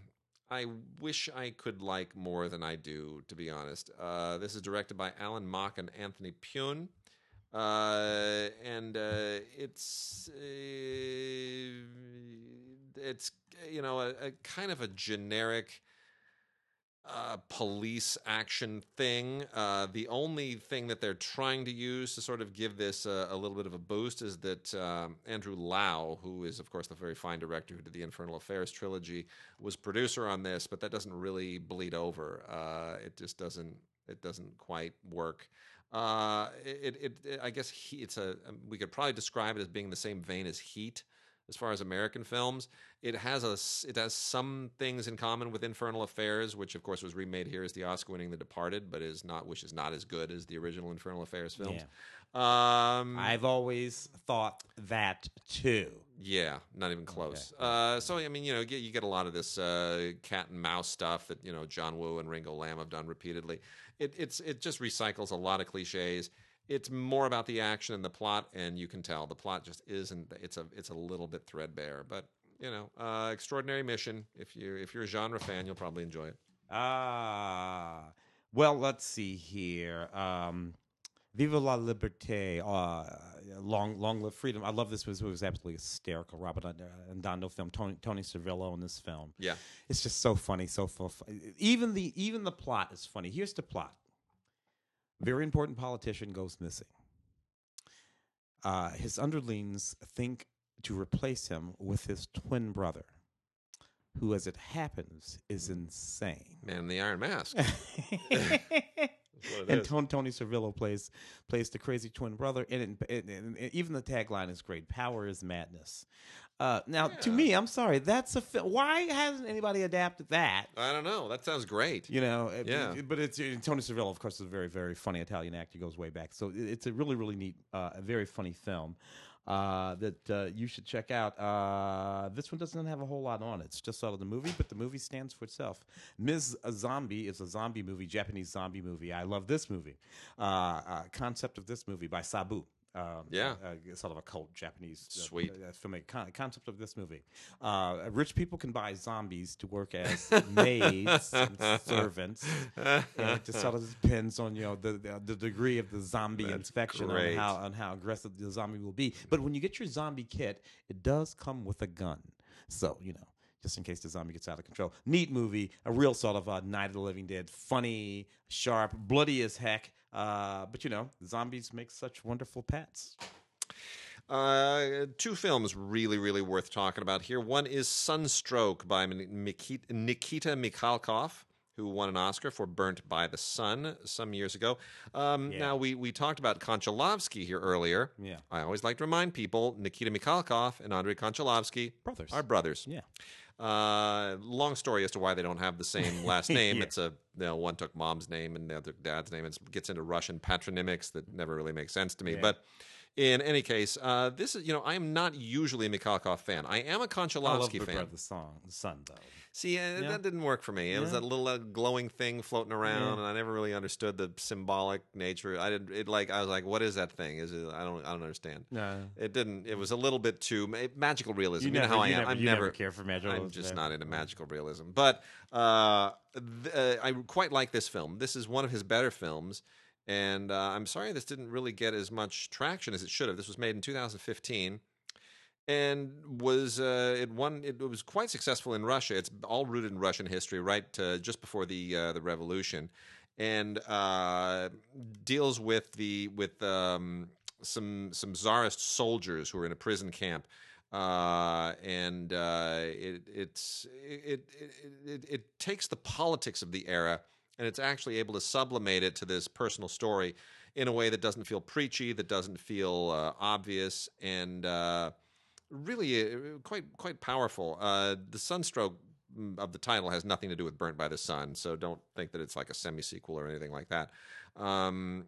I wish I could like more than I do, to be honest. Uh, this is directed by Alan Mak and Anthony Pun. Uh, and uh, it's uh, it's you know a, a kind of a generic police action thing. Uh, the only thing that they're trying to use to sort of give this a little bit of a boost is that um, Andrew Lau, who is, of course, the very fine director who did the Infernal Affairs trilogy, was producer on this, but that doesn't really bleed over. Uh, it just doesn't. It doesn't quite work. Uh, it, it, it, I guess he, it's a. um, We could probably describe it as being the same vein as Heat, as far as American films. It has a it has some things in common with Infernal Affairs, which of course was remade here as the Oscar-winning The Departed, but is not which is not as good as the original Infernal Affairs films. Um, I've always thought that too. yeah, not even close. Uh, so I mean, you know, you get, you get a lot of this uh, cat and mouse stuff that you know John Woo and Ringo Lam have done repeatedly. It it's it just recycles a lot of cliches. It's more about the action and the plot, and you can tell the plot just isn't. It's a it's a little bit threadbare, but you know, uh, extraordinary mission. If you if you're a genre fan, you'll probably enjoy it. Ah, well, let's see here. Um, Viva la Liberté, uh, long, long live freedom. I love this. It was, it was absolutely hysterical. Robert Andondo film, Toni, Toni Servillo in this film. Yeah, It's just so funny, so fu- even the even the plot is funny. Here's the plot: very important politician goes missing. Uh, his underlings think to replace him with his twin brother, who, as it happens, is insane. man, in the Iron Mask. That's what it and. Toni, Toni Servillo plays plays the crazy twin brother, and, it, and, and- and even the tagline is great: "Power is madness." Uh, now, to me, I'm sorry, that's a film. Why hasn't anybody adapted that? I don't know. That sounds great. You know, it- Yeah. it- but it's Toni Servillo, of course, is a very, very funny Italian actor. He goes way back, so it- it's a really, really neat, uh, a very funny film uh, that uh, you should check out. Uh, this one doesn't have a whole lot on it; it's just out of the movie, but the movie stands for itself. Ms. Zombie is a zombie movie, Japanese zombie movie. I love this movie. Uh, uh, concept of this movie by Sabu. Um, Yeah. uh, sort of a cult Japanese uh, Sweet. uh, filmmaker con- concept of this movie. Uh, rich people can buy zombies to work as maids and servants. and it just sort of depends on you know the the, the degree of the zombie That's infection great. on how on how aggressive the zombie will be. But when you get your zombie kit, it does come with a gun. So you know. Just in case the zombie gets out of control. Neat movie, a real sort of uh, Night of the Living Dead, funny, sharp, bloody as heck. Uh, but you know, zombies make such wonderful pets. Uh, two films really, really worth talking about here. One is Sunstroke by Nikita Mikhalkov, who won an Oscar for Burnt by the Sun some years ago. Um, Yeah. Now, we, we talked about Konchalovsky here earlier. Yeah. I always like to remind people Nikita Mikhalkov and Andrei Konchalovsky Brothers. are brothers. Yeah. Uh, long story as to why they don't have the same last name. Yeah. It's a you know, one took mom's name and the other dad's name. It gets into Russian patronymics that never really make sense to me. Yeah. But in any case, uh, this is you know I am not usually a Mikhalkov fan. I am a Konchalovsky fan. The song, the son though. See, uh, Yeah. that didn't work for me. It was Yeah. that little uh, glowing thing floating around, Yeah. and I never really understood the symbolic nature. I did it like I was like, what is that thing? Is it? I don't I don't understand. No, It didn't. It was a little bit too ma- magical realism. you, You, never, know how you I am. never, I'm never, never care for magic. I'm just not into magical realism. But uh, th- uh, I quite like this film. This is one of his better films. And uh, I'm sorry this didn't really get as much traction as it should have. This was made in 2015 and was uh, it won it was quite successful in Russia. It's all rooted in Russian history, right? Uh, just before the uh, the revolution, and uh, deals with the with um, some some czarist soldiers who are in a prison camp. Uh, and it, it, it, it, it takes the politics of the era and it's actually able to sublimate it to this personal story in a way that doesn't feel preachy, that doesn't feel uh, obvious, and uh, really uh, quite quite powerful. Uh, the sunstroke mm, of the title has nothing to do with Burnt by the Sun, so don't think that it's like a semi sequel or anything like that. Um,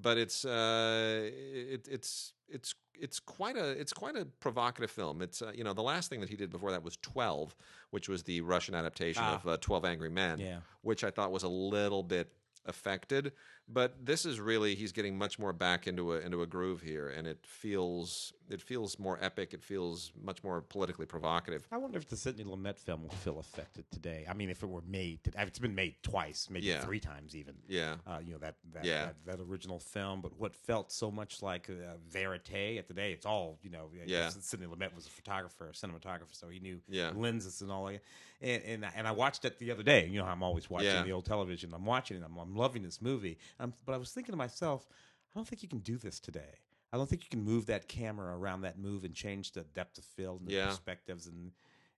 but it's uh, it, it's it's it's quite a it's quite a provocative film. It's uh, you know the last thing that he did before that was Twelve, which was the Russian adaptation Ah. of uh, Twelve Angry Men Yeah. which I thought was a little bit affected. But this is really he's getting much more back into a into a groove here, and it feels it feels more epic. It feels much more politically provocative. I wonder if the Sidney Lumet film will feel affected today. I mean, if it were made, today, it's been made twice, maybe Yeah. three times even. Yeah, Uh, you know that that, Yeah. that that original film, but what felt so much like uh, verite at the day. It's all you know. Yeah. Sidney Lumet was a photographer, a cinematographer, so he knew Yeah. lenses and all that. And and I- and I watched it the other day. You know, I'm always watching Yeah. the old television. I'm watching it. I'm, I'm loving this movie. Um, but I was thinking to myself, I don't think you can do this today. I don't think you can move that camera around that move and change the depth of field and the Yeah. perspectives and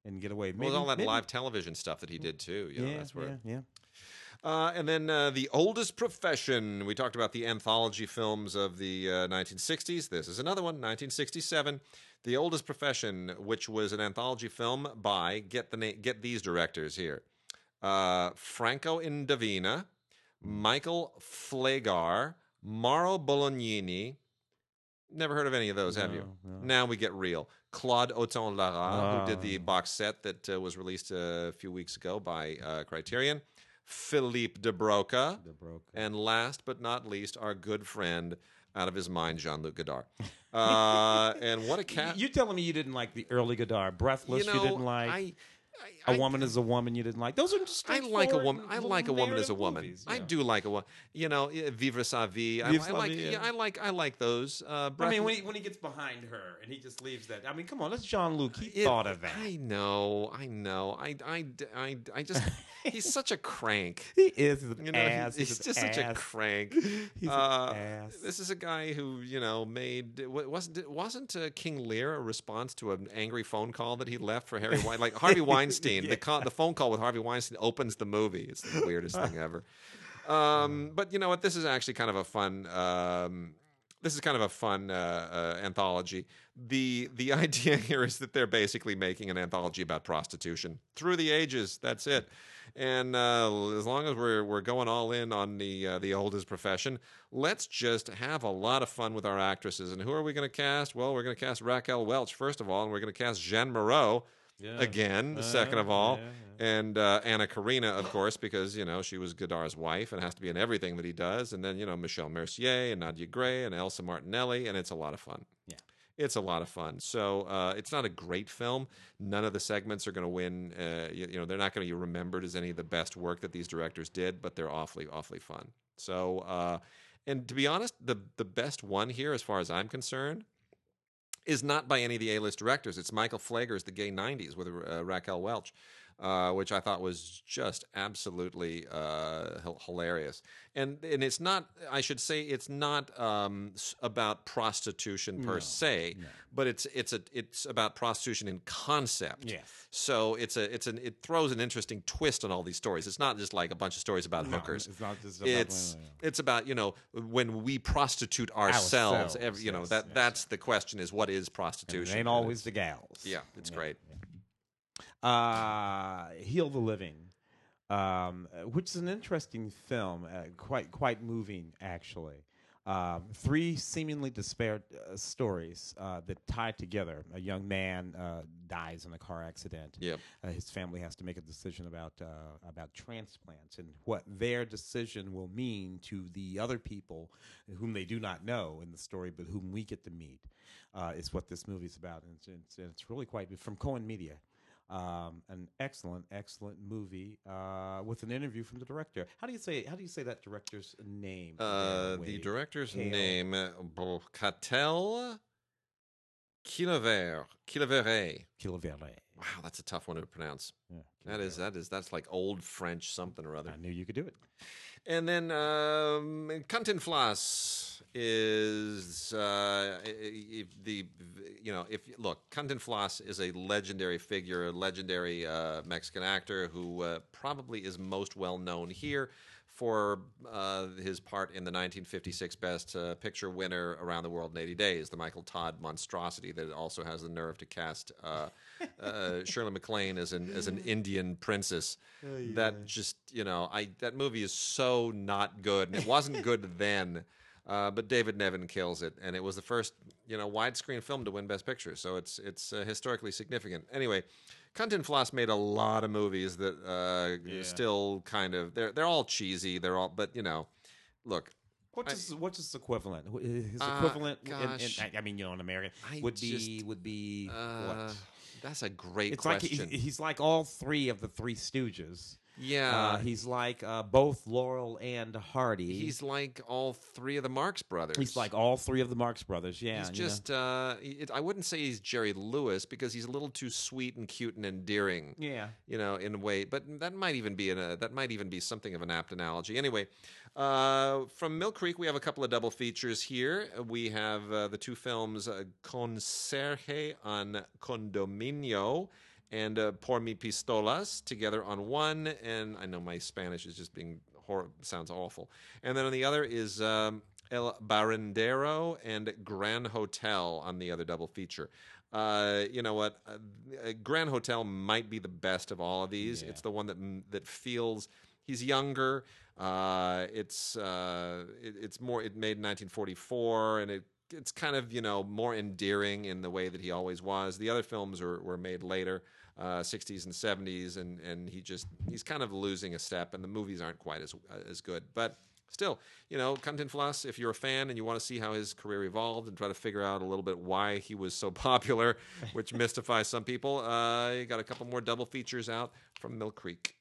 and get away. well, all that maybe- live television stuff that he did too. You know, yeah, that's where. yeah, yeah. Uh, and then uh, the oldest profession. We talked about the anthology films of the uh, 1960s. This is another one, 1967. The oldest profession, which was an anthology film by get the na- get these directors here: uh, Franco Indovina, Michael Pfleghar, Mauro Bolognini. Never heard of any of those, have you? No, no. Now we get real. Claude Autant-Lara, who did the Ah. box set that uh, was released a few weeks ago by uh, Criterion. Philippe de Broca. The broke. And last but not least, our good friend out of his mind, Jean Luc Godard. Uh, and what a cat. You telling me you didn't like the early Godard? Breathless, you, didn't like. I, a I- woman is a woman you didn't like. Those are just I like a woman. I like a woman as a woman. movies, I do like a woman. You know, eh, Vivre sa vie. I, I like. vie, Yeah. yeah. I like. I like those. Uh, I mean, when he, when he gets behind her and he just leaves that. I mean, come on, that's Jean Luc. He It- thought of that. I know. I know. I. I. I. I just. he's such a crank. he is You know, ass. he's, He's, just an such a crank. He's Uh, an ass. This is a guy who you know made wasn't wasn't uh, King Lear a response to an angry phone call that he left for Harry Wein- like Harvey Weinstein. Yeah. The con- the phone call with Harvey Weinstein opens the movie. It's the weirdest thing ever. Um, but you know what? This is actually kind of a fun. Um, this is kind of a fun uh, uh, anthology. the The idea here is that they're basically making an anthology about prostitution through the ages. That's it. And uh, as long as we're we're going all in on the uh, the oldest profession, let's just have a lot of fun with our actresses. And who are we going to cast? Well, we're going to cast Raquel Welch first of all, and we're going to cast Jeanne Moreau Yeah. again, Uh, second of all, yeah, and uh, Anna Karina, of course, because you know she was Godard's wife and has to be in everything that he does. And then you know Michèle Mercier and Nadia Gray and Elsa Martinelli, and it's a lot of fun. Yeah. It's a lot of fun. So uh, it's not a great film. None of the segments are going to win. Uh, you, you know, they're not going to be remembered as any of the best work that these directors did, but they're awfully, awfully fun. So, uh, and to be honest, the the best one here, as far as I'm concerned, is not by any of the A-list directors. It's Michael Pfleghar's The Gay '90s with uh, Raquel Welch, uh, which I thought was just absolutely uh, hil- hilarious. And and it's not. I should say it's not um, about prostitution per se, but it's it's a it's about prostitution in concept. Yes. So it's a it's an it throws an interesting twist on all these stories. It's not just like a bunch of stories about No, hookers. it's not just about- It's it's about you know when we prostitute ourselves. Ourselves, every, you know that yes, that's the question is what is And prostitution? it ain't And always the gals. yeah, it's great. Uh, Heal the Living, um, which is an interesting film, uh, quite quite moving actually. Um, three seemingly disparate uh, stories uh, that tie together. A young man uh, dies in a car accident. Yep. Uh, his family has to make a decision about uh, about transplants and what their decision will mean to the other people whom they do not know in the story, but whom we get to meet. Uh, is what this movie is about, and it's, it's, it's really quite from Cohen Media. Um, an excellent, excellent movie uh, with an interview from the director. How do you say? How do you say that director's name? Uh, the director's name, uh, Bo- Katell Kilaver, Kilavere. Kilavere. Wow, that's a tough one to pronounce. Yeah, That is that is that's like old French something or other. I knew you could do it. And then um, Cantinflas is uh, the you know if look Cantinflas is a legendary figure, a legendary uh, Mexican actor who uh, probably is most well known here for uh, his part in the 1956 Best uh, Picture winner Around the World in 80 Days, the Michael Todd monstrosity that also has the nerve to cast uh, uh, Shirley MacLaine as an as an Indian princess. That just you know, I that movie is so not good, and it wasn't good then. Uh, but David Niven kills it, and it was the first, you know, widescreen film to win Best Picture, so it's it's uh, historically significant. Anyway, Floss made a lot of movies that uh, Yeah. still kind of they're they're all cheesy. They're all, but you know, look, What's his, what's his equivalent? His Uh, equivalent, in, in. I mean, you know, in America, I would be would be uh, what? that's a great It's like he, he's like all three of the Three Stooges. Yeah, Uh, he's like uh, both Laurel and Hardy. he's like all three of the Marx brothers. he's like all three of the Marx Brothers. Yeah, He's you know. just, uh, it, I wouldn't say he's Jerry Lewis because he's a little too sweet and cute and endearing. yeah. you know, in a way. But that might even be an, uh, that might even be something of an apt analogy. Anyway, uh, from Mill Creek, we have a couple of double features here. We have uh, the two films uh, Conserje en Condominio and uh, Por mi pistolas together on one. And I know my Spanish is just being hor- sounds awful. And then on the other is. Um, El Barrendero and Grand Hotel on the other double feature. Uh, you know what? Uh, uh, Grand Hotel might be the best of all of these. Yeah. It's the one that that feels he's younger. Uh, it's uh, it, it's more. It made in 1944, and it it's kind of you know more endearing in the way that he always was. The other films were, were made later, uh, 60s and 70s, and and he just he's kind of losing a step, and the movies aren't quite as uh, as good, but. Still, you know, Cantinflas, if you're a fan and you want to see how his career evolved and try to figure out a little bit why he was so popular, which mystifies some people, uh, you got a couple more double features out from Mill Creek.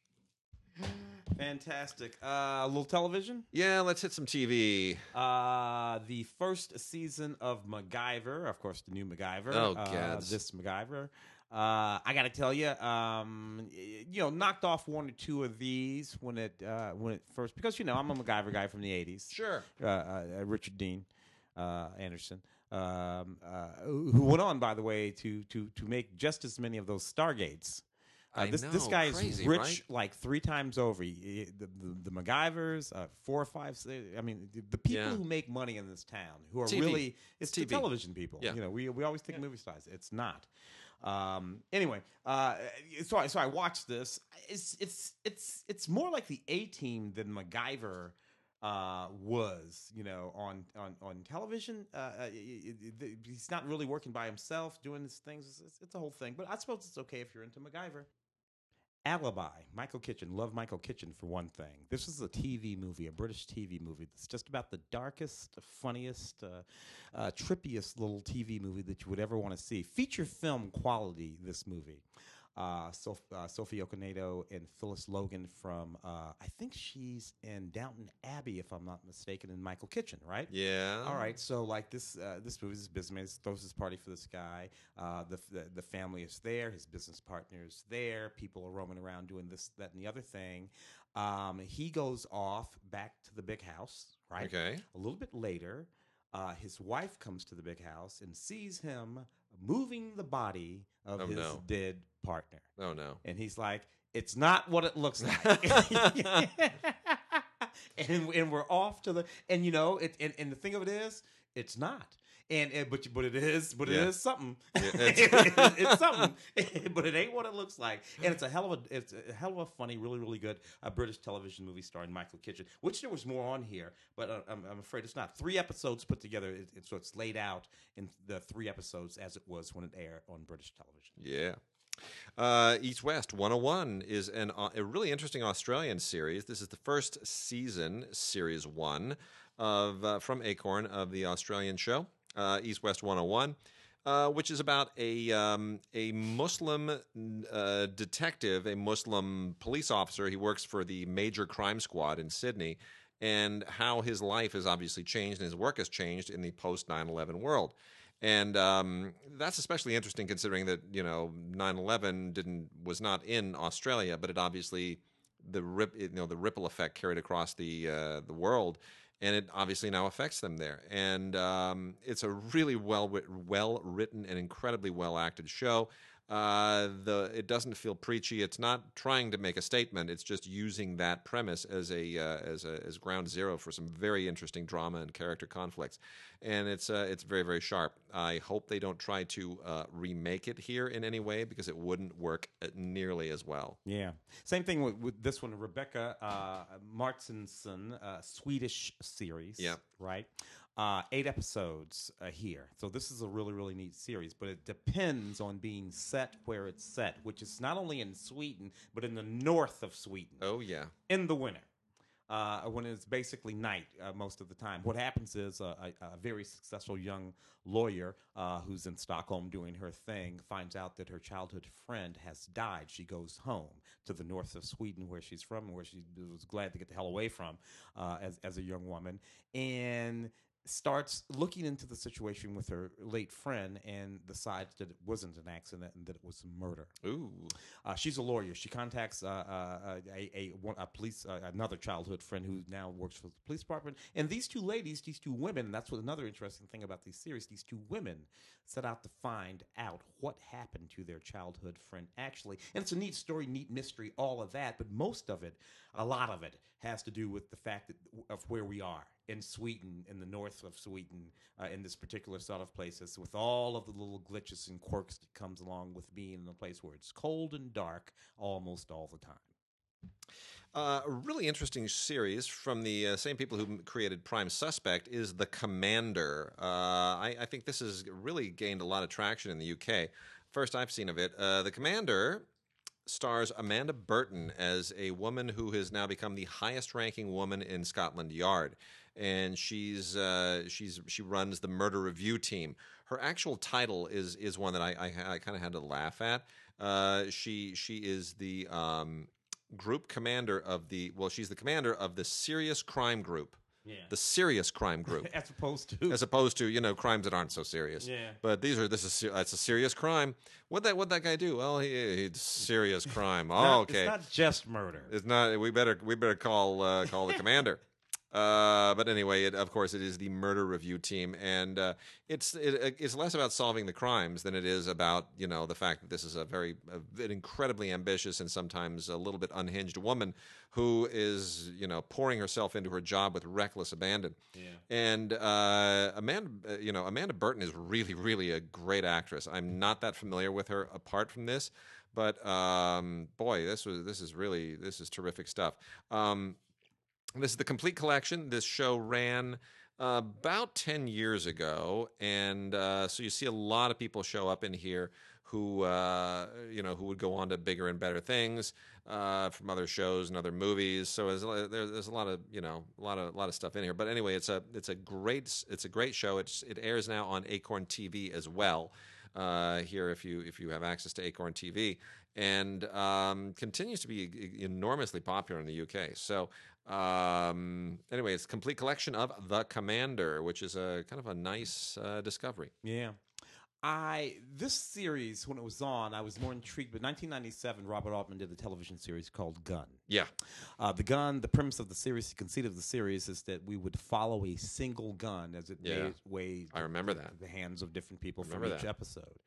Fantastic. Uh, a little television. Yeah, let's hit some TV. Uh, the first season of MacGyver, of course, the new MacGyver. Oh, uh, gads. this MacGyver. Uh, I got to tell you, um, you know, knocked off one or two of these when it uh, when it first because you know I'm a MacGyver guy from the '80s. Sure. uh, uh, Richard Dean uh, Anderson, um, uh, who went on, by the way, to to to make just as many of those Stargates. Uh, I this this guy crazy, is rich right? like three times over. He- he- the, the, the MacGyvers, uh, four or five. I mean, the, the people Yeah. who make money in this town, who are TV. really it's the TV. television people. Yeah. You know, we we always think movie stars. It's not. Um, anyway, uh, so I so I watched this. It's it's it's it's more like the A Team than MacGyver uh, was, you know, on on on television. Uh, uh, it- it- it- he's not really working by himself, doing his things. It's, it's, it's a whole thing. But I suppose it's okay if you're into MacGyver. Alibi, Michael Kitchen. Love Michael Kitchen for one thing. This is a TV movie, a British TV movie. It's just about the darkest, funniest, uh, uh, trippiest little TV movie that you would ever want to see. Feature film quality, this movie. Uh, Soph- uh, Sophie Okonedo and Phyllis Logan from, uh, I think she's in Downton Abbey, if I'm not mistaken, in Michael Kitchen, right? Yeah. All right, so like this, uh, this movie, this businessman throws his party for this guy. Uh, the, the the family is there, his business partner is there. People are roaming around doing this, that, and the other thing. Um, he goes off back to the big house, right? Okay. A little bit later, uh, his wife comes to the big house and sees him moving the body of Oh, his no. dead partner, Oh no. and he's like, "It's not what it looks like." and and we're off to the and you know it and, and the thing of it is it's not and, and but but it is but Yeah. it is something Yeah, it's, it's- it's something but it ain't what it looks like and it's a hell of a it's a hell of a funny really really good uh, British television movie starring Michael Kitchen which there was more on here but uh, I'm, I'm afraid it's not three episodes put together it, it's so it's laid out in the three episodes as it was when it aired on British television Yeah. Uh, East West 101 is an, uh, a really interesting Australian series. This is the first season, series one, of uh, from Acorn of the Australian show, uh, East West 101. Uh, which is about a um, a Muslim uh, detective, a Muslim police officer. He works for the Major Crime Squad in Sydney, and how his life has obviously changed and his work has changed in the post 9 11 world. And um, that's especially interesting considering that you know 9/11 didn't was not in Australia, but it obviously the rip you know the ripple effect carried across the uh, the world, and it obviously now affects them there. And um, it's a really well well written and incredibly well acted show. Uh, the it doesn't feel preachy. It's not trying to make a statement. It's just using that premise as a uh, as a as ground zero for some very interesting drama and character conflicts, and it's uh, it's very very sharp. I hope they don't try to uh, remake it here in any way because it wouldn't work uh, nearly as well. Yeah. Same thing with, with this one, Rebecca uh, Martinsson, uh, Swedish series. Yep. Right. Uh, eight episodes uh, here. So this is a really, really neat series, but it depends on being set where it's set, which is not only in Sweden, but in the north of Sweden Oh yeah, in the winter. Uh, when it's basically night uh, most of the time. What happens is a, a, a very successful young lawyer uh, who's in Stockholm doing her thing finds out that her childhood friend has died. She goes home to the north of Sweden, where she's from, where she was glad to get the hell away from uh, as, as a young woman, and starts looking into the situation with her late friend and decides that it wasn't an accident and that it was murder. ooh, Uh, she's a lawyer. She contacts uh, uh, a, a, a police, uh, another childhood friend who now works for the police department. And these two ladies, these two women, that's what another interesting thing about these series. These two women set out to find out what happened to their childhood friend actually. And it's a neat story, neat mystery, all of that. But most of it, a lot of it, has to do with the fact that, of where we are in Sweden, in the north of Sweden, uh, in this particular set of places, with all of the little glitches and quirks that comes along with being in a place where it's cold and dark almost all the time. Uh, a really interesting series from the uh, same people who created Prime Suspect is The Commander. Uh, I, I think this has really gained a lot of traction in the UK. First I've seen of it. Uh, the Commander stars Amanda Burton as a woman who has now become the highest ranking woman in Scotland Yard. And she's uh, she's she runs the murder review team. Her actual title is is one that I I, I kind of had to laugh at. Uh, she she is the um, group commander of the well she's the commander of the serious crime group Yeah. the serious crime group. As opposed to as opposed to you know crimes that aren't so serious. Yeah. but these are this is it's a serious crime. What that what that guy do? Well he, he's serious crime. Oh Not- okay. It's not just murder. it's not we better we better call uh, call the commander Uh, but anyway, it, of course, it is the murder review team, and uh, it's it, it's less about solving the crimes than it is about you know the fact that this is a very a, an incredibly ambitious and sometimes a little bit unhinged woman who is you know pouring herself into her job with reckless abandon. Yeah. And uh, Amanda, you know, Amanda Burton is really, really a great actress. I'm not that familiar with her apart from this, but um, boy, this was this is really this is terrific stuff. Um, this is the complete collection. This show ran uh, about 10 years ago. And uh, so you see a lot of people show up in here who, uh, you know, who would go on to bigger and better things uh, from other shows and other movies. So there's, there's a lot of, you know, a lot of, a lot of stuff in here. But anyway, it's a, it's a great, it's a great show. It's, it airs now on Acorn TV as well. Uh, here, if you if you have access to Acorn TV, and um, continues to be enormously popular in the UK. So um, anyway, it's a complete collection of The Commander, which is a kind of a nice uh, discovery. Yeah. I this series when it was on, I was more intrigued. But 1997, Robert Altman did a television series called Gun. Yeah, Uh, the gun, the premise of the series, the conceit of the series is that we would follow a single gun as it Yeah. made its way I remember that. the hands of different people from each that. episode.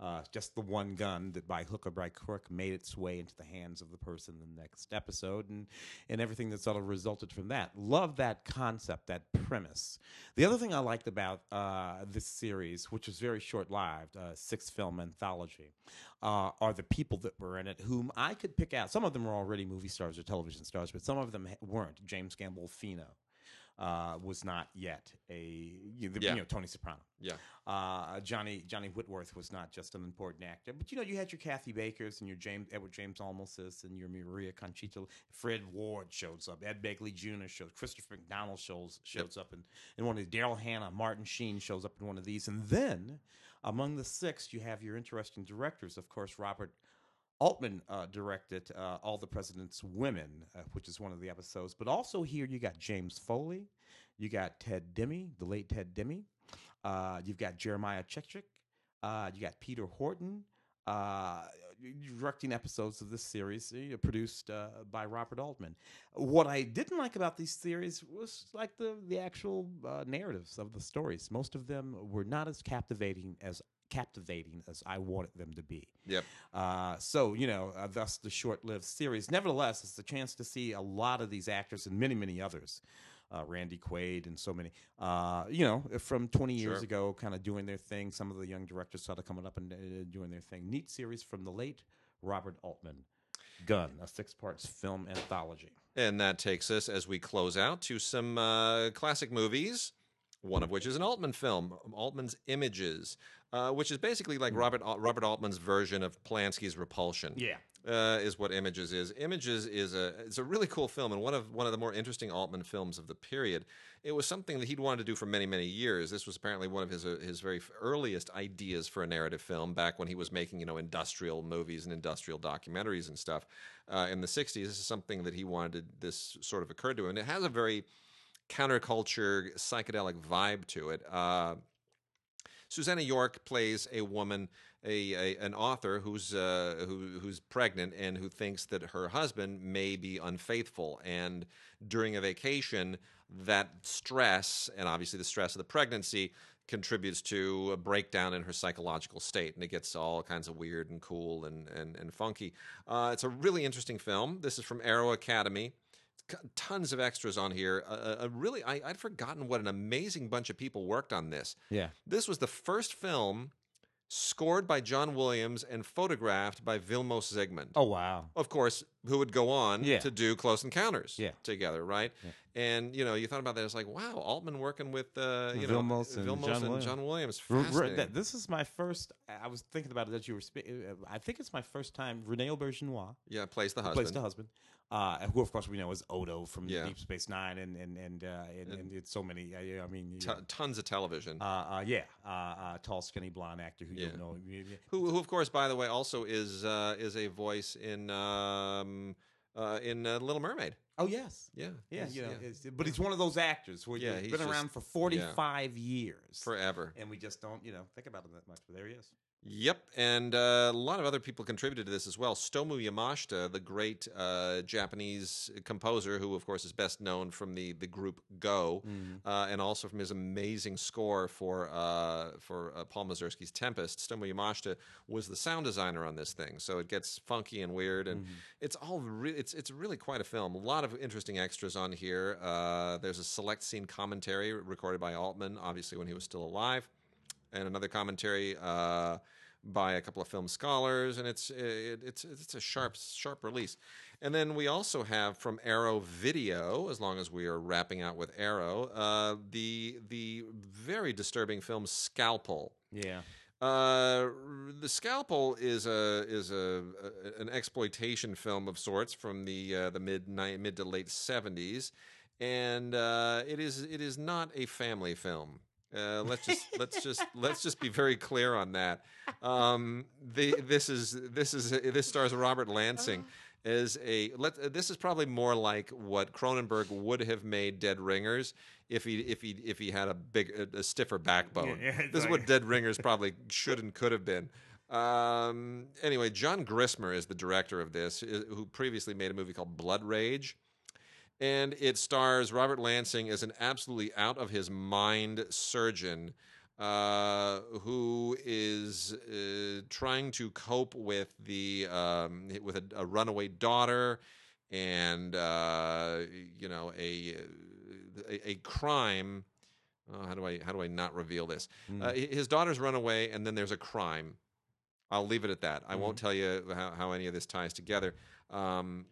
Uh, just the one gun that by hook or by crook made its way into the hands of the person in the next episode and, and everything that sort of resulted from that. Love that concept, that premise. The other thing I liked about uh, this series, which was very short lived, uh, six film anthology, uh, are the people that were in it, whom I could pick out. Some of them were already movie stars or television stars, but some of them weren't. James Gandolfini. Uh, was not yet a you, the, Yeah. you know Tony Soprano. yeah, Uh, Johnny Johnny Whitworth was not just an important actor, but you know you had your Kathy Bakers and your James Edward James Olmoses and your Maria Conchita. Fred Ward shows up. Ed Begley Jr. shows. Christopher McDonald shows shows up in, in one of these. Daryl Hannah, Martin Sheen shows up in one of these, and then among the six you have your interesting directors. Of course, Robert Altman uh, directed uh, All the President's Women, uh, which is one of the episodes. But also here you got James Foley, you got Ted Demme, the late Ted Demme, uh, you've got Jeremiah Chechik, uh, you got Peter Horton. Uh, directing episodes of this series produced by Robert Altman. What I didn't like about these series was like the the actual narratives of the stories. Most of them were not as captivating as captivating as I wanted them to be. yep. Uh, so you know, uh, thus the short-lived series. Nevertheless, it's a chance to see a lot of these actors and many, many others. Uh, Randy Quaid and so many, uh, you know, from 20 years Sure. ago, kind of doing their thing. Some of the young directors started coming up and uh, doing their thing. Neat series from the late Robert Altman. Gun, a six parts film anthology. And that takes us as we close out to some uh, classic movies. One of which is an Altman film, Altman's Images, uh, which is basically like Robert Robert Altman's version of Polanski's Repulsion. Yeah. uh, is what Images is. Images is a it's a really cool film and one of one of the more interesting Altman films of the period. It was something that he'd wanted to do for many many years. This was apparently one of his uh, his very earliest ideas for a narrative film back when he was making you know industrial movies and industrial documentaries and stuff uh, in the '60s. This is something that he wanted. This sort of occurred to him, and it has a very counterculture psychedelic vibe to it. Uh, Susannah York plays a woman, a, a an author who's uh, who, who's pregnant and who thinks that her husband may be unfaithful. And during a vacation, that stress and obviously the stress of the pregnancy contributes to a breakdown in her psychological state, and it gets all kinds of weird and cool and and, and funky. Uh, it's a really interesting film. This is from Arrow Academy tons of extras on here. Uh, uh, really, I, I'd forgotten what an amazing bunch of people worked on this. Yeah. This was the first film scored by John Williams and photographed by Vilmos Zsigmond. Oh wow. Of course, who would go on Yeah. to do Close Encounters Yeah. together, right? And you know, you thought about that. It's like, wow, Altman working with uh, you know Vilmos and Vilmos John Williams. John Williams. R- this is my first. I was thinking about it as you were speaking. I think it's my first time. Rene Auberjonois yeah, plays the husband. plays the husband, uh, who of course we know is Odo from Yeah. Deep Space Nine, and and and uh, and, and it's so many. Yeah, I mean, T- tons of television. uh, uh, yeah, uh, uh, tall, skinny, blonde actor who you Yeah. don't know. Who, who of course, by the way, also is uh, is a voice in um, uh, in uh, Little Mermaid. Oh yes, Yeah, yeah, he's- you know, it's, but he's one of those actors where yeah, he's been just- around for forty five years, forever. and we just don't, you know, think about him that much. But there he is. Yep, and uh, a lot of other people contributed to this as well. Stomu Yamashita, the great uh, Japanese composer, who of course is best known from the the group Go, uh, and also from his amazing score for uh, for uh, Paul Mazursky's Tempest. Stomu Yamashita was the sound designer on this thing, so it gets funky and weird, and it's all re- it's it's really quite a film. A lot of interesting extras on here. Uh, there's a select scene commentary recorded by Altman, obviously when he was still alive and another commentary uh, by a couple of film scholars, and it's it, it's it's a sharp sharp release. And then we also have from Arrow Video, as long as we are wrapping out with Arrow, uh, the the very disturbing film Scalpel. Yeah. Uh, the Scalpel is a is a, a an exploitation film of sorts from the uh, the mid mid to late seventies, and uh, it is it is not a family film. Uh, let's just let's just let's just be very clear on that. Um, the, this is this is this stars Robert Lansing as a let. This is probably more like what Cronenberg would have made Dead Ringers if he if he if he had a big a, a stiffer backbone. Yeah, yeah, this is what Dead Ringers probably should and could have been. Um, anyway, John Grissmer is the director of this, who previously made a movie called Blood Rage and it stars Robert Lansing as an absolutely out of his mind surgeon uh, who is uh, trying to cope with the um, with a, a runaway daughter and uh, you know a a, a crime. Oh, how do I how do I not reveal this? Uh, his daughter's run away, and then there's a crime. I'll leave it at that. I won't tell you how, how any of this ties together. Um,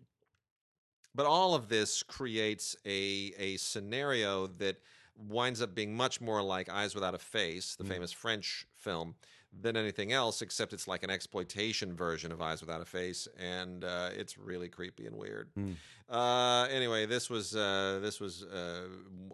but all of this creates a a scenario that winds up being much more like Eyes Without a Face, the famous French film, than anything else. Except it's like an exploitation version of Eyes Without a Face, and uh, it's really creepy and weird. Uh, anyway, this was uh, this was uh,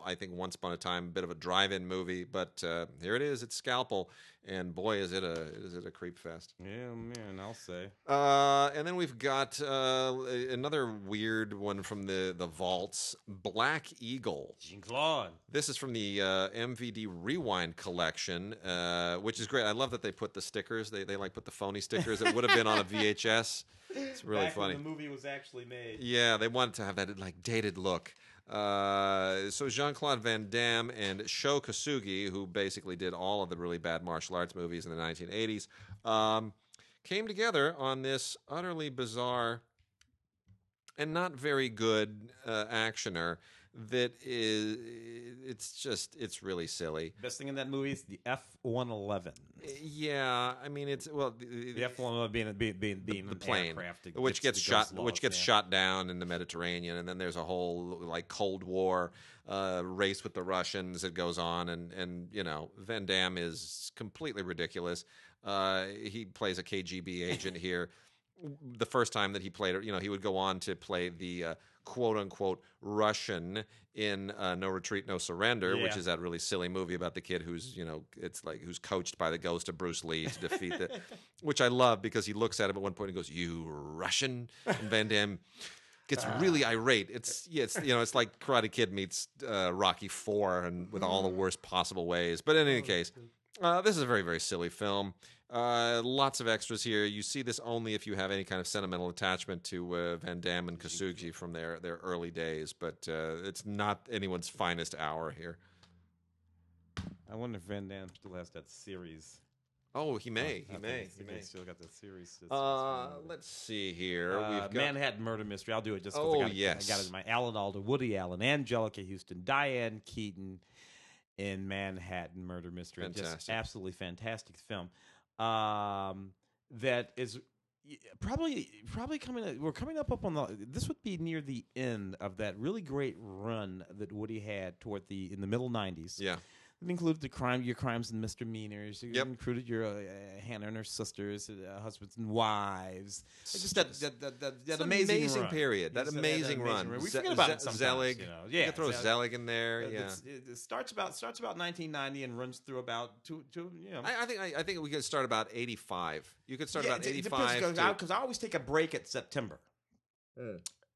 I think once upon a time a bit of a drive-in movie, but uh, here it is. It's Scalpel, and boy, is it a is it a creep fest. Yeah, man, I'll say. Uh, and then we've got uh, another weird one from the the vaults, Black Eagle. Jean Claude. This is from the uh, MVD Rewind collection, uh, which is great. I love that they put the stickers. They they like put the phony stickers that would have been on a VHS. It's really Back funny. When the movie was actually made. Yeah, they wanted to have that like dated look. Uh, so Jean Claude Van Damme and Sho Kosugi, who basically did all of the really bad martial arts movies in the 1980s, um, came together on this utterly bizarre and not very good uh, actioner that is it's just it's really silly. Best thing in that movie is the F one eleven. Yeah, I mean it's well the, The F one eleven being being being, being the an plane, which gets, shot, goes which gets yeah. shot down in the Mediterranean, and then there's a whole like Cold War uh, race with the Russians that goes on, and and you know Van Damme is completely ridiculous. Uh, he plays a KGB agent here. The first time that he played it, you know, he would go on to play the uh, quote unquote Russian in uh, No Retreat, No Surrender, which is that really silly movie about the kid who's, you know, it's like who's coached by the ghost of Bruce Lee to defeat the, which I love because he looks at him at one point and goes, "You Russian," and Van Damme gets really irate. It's yeah, it's you know, it's like Karate Kid meets uh, Rocky Four, and with all the worst possible ways. But in any case, uh, this is a very very silly film. Uh, lots of extras here. You see this only if you have any kind of sentimental attachment to uh, Van Damme and Kosugi from their their early days. But uh, it's not anyone's finest hour here. I wonder if Van Damme still has that series. Oh, he may, I he may, he may. still got that series. It's- it's Uh, fun. let's see here. Uh, We've got Manhattan Murder Mystery. I'll do it just 'cause Oh, I got it, yes. I got it in my Alan Alda, Woody Allen, Anjelica Huston, Diane Keaton in Manhattan Murder Mystery. Just Fantastic. absolutely fantastic film. Um, that is probably probably coming. We're coming up up on the. This would be near the end of that really great run that Woody had toward the in the middle '90s. yeah. It included the crime, your crimes and misdemeanors. It Yep. included your uh, Hannah and her sisters, uh, husbands and wives. Like just that that that, that, that It's an amazing, period. That Yes, amazing run. We Ze- forget about Ze- it sometimes. Zelig. you know. You Yeah, can throw Zelig. Zelig in there. Uh, Yeah. It, it starts about starts about 1990 and runs through about two two. You know, I, I think I, I think we could start about eighty five. You could start Yeah, about it- it eighty depends, five. 'cause I, 'cause I always take a break at September.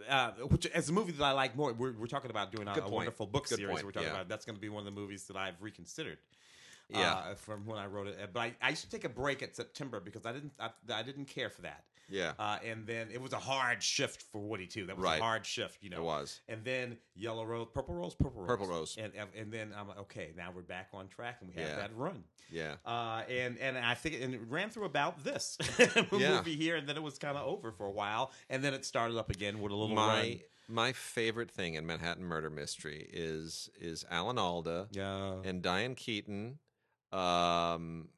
Uh, which as a movie that I like more, we're, we're talking about doing a, a wonderful book Good series. point, We're talking yeah. about that's going to be one of the movies that I've reconsidered. Yeah. uh, from when I wrote it. But I, I used to take a break at September because I didn't I, I didn't care for that. Yeah. Uh, and then it was a hard shift for Woody too. That was Right. a hard shift, you know. It was. And then Yellow Rose, Purple Rose, Purple Rose, Purple Rose. and and- then I'm like, okay, now we're back on track and we have Yeah. that run. Yeah. Uh, and and I think and it ran through about this Yeah. movie here, and then it was kind of over for a while, and then it started up again with a little my run. my favorite thing in Manhattan Murder Mystery is is Alan Alda Yeah. and Diane Keaton um,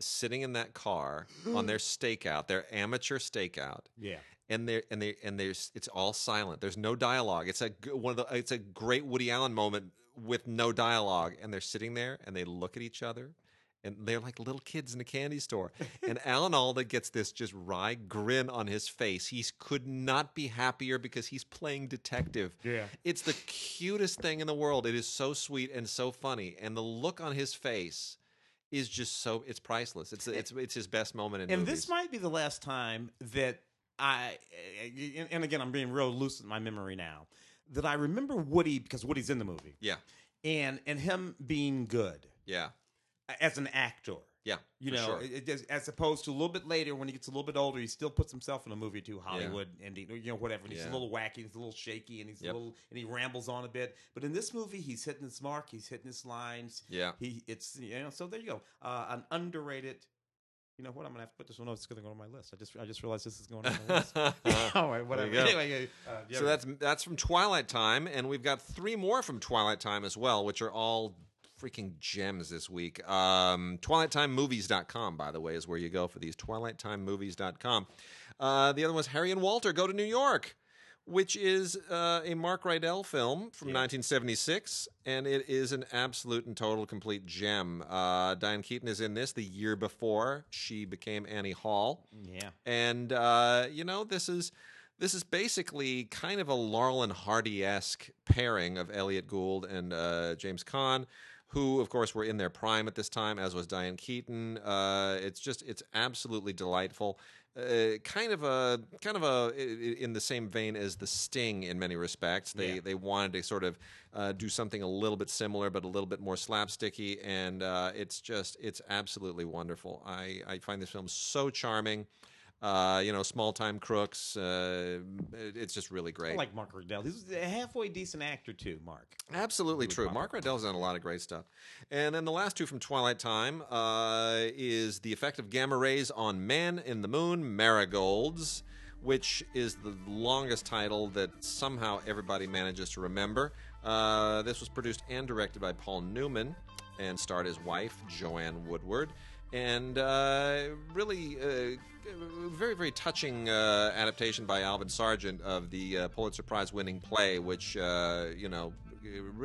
sitting in that car on their stakeout, their amateur stakeout. Yeah. And there and they and there's it's all silent. There's no dialogue. It's a one of the it's a great Woody Allen moment with no dialogue. And they're sitting there and they look at each other, and they're like little kids in a candy store. and Alan Alda gets this just wry grin on his face. He could not be happier because he's playing detective. Yeah. It's the cutest thing in the world. It is so sweet and so funny, and the look on his face is just so it's priceless. It's it's it's his best moment in the and movies. this might be the last time that I, and- and again, I'm being real loose with my memory now, that I remember Woody because Woody's in the movie yeah, and and him being good yeah, as an actor. Yeah. You know, sure. it, it as opposed to a little bit later when he gets a little bit older, he still puts himself in a movie too, Hollywood, and he, you know whatever. And he's Yeah. a little wacky, he's a little shaky, and he's Yep. a little and he rambles on a bit. But in this movie, he's hitting his mark, he's hitting his lines. Yeah. he it's you know. So there you go, uh, an underrated. You know what? I'm gonna have to put this one. on. It's gonna go on my list. I just I just realized this is going on my list. All right, whatever. Anyway, uh, yeah, So that's that's from Twilight Time, and we've got three more from Twilight Time as well, which are all freaking gems this week. Um, TwilightTimeMovies.com, by the way, is where you go for these. TwilightTimeMovies.com. Uh, the other one one's Harry and Walter Go to New York, which is uh, a Mark Rydell film from 1976, and it is an absolute and total complete gem. Uh, Diane Keaton is in this the year before she became Annie Hall yeah. and uh, you know this is this is basically kind of a Laurel and Hardy esque pairing of Elliot Gould and uh, James Caan, who of course were in their prime at this time, as was Diane Keaton. Uh, it's just it's absolutely delightful. Uh, kind of a kind of a in the same vein as the Sting in many respects. They Yeah. they wanted to sort of uh, do something a little bit similar, but a little bit more slapsticky, and uh, it's just it's absolutely wonderful. I I find this film so charming. Uh, you know, small time crooks. Uh, it- it's just really great. I like Mark Rydell. He's a halfway decent actor too. Mark. Absolutely true. pop Mark Rydell's done a lot of great stuff. And then the last two from Twilight Time uh, is the effect of gamma rays on man in the moon marigolds, which is the longest title that somehow everybody manages to remember. Uh, this was produced and directed by Paul Newman and starred his wife, Joanne Woodward. And uh, really, uh, very, very touching uh, adaptation by Alvin Sargent of the uh, Pulitzer Prize winning play, which, uh, you know,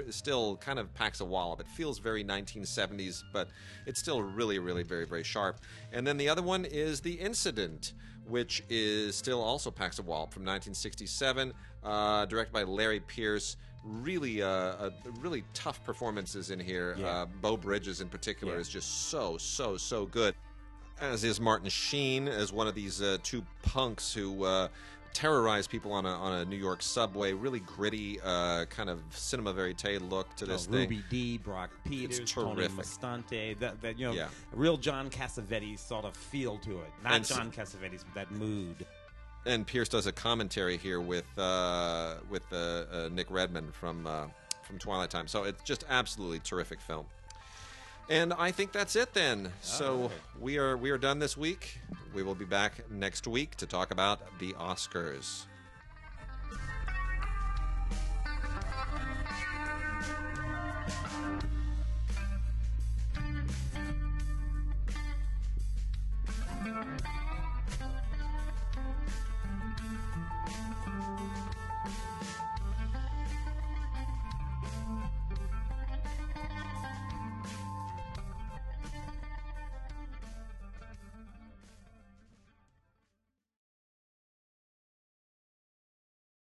still kind of packs a wallop. It feels very 1970s, but it's still really, really very, very sharp. And then the other one is The Incident, which is still also packs a wallop from 1967, uh, directed by Larry Peerce. Really, uh, uh, really tough performances in here. Yeah. Uh, Beau Bridges, in particular, Yeah. is just so, so, so good. As is Martin Sheen as one of these uh, two punks who uh, terrorize people on a on a New York subway. Really gritty, uh, kind of cinema verite look to this Oh, thing. Ruby Dee, Brock Peters, Tony terrific. Musante. That, that you know, Yeah. real John Cassavetes sort of feel to it. Not And John Cassavetes, but that mood. And Peerce does a commentary here with uh, with uh, uh, Nick Redman from uh, from Twilight Time. So it's just absolutely terrific film. And I think that's it then. so right. we are we are done this week. We will be back next week to talk about the Oscars.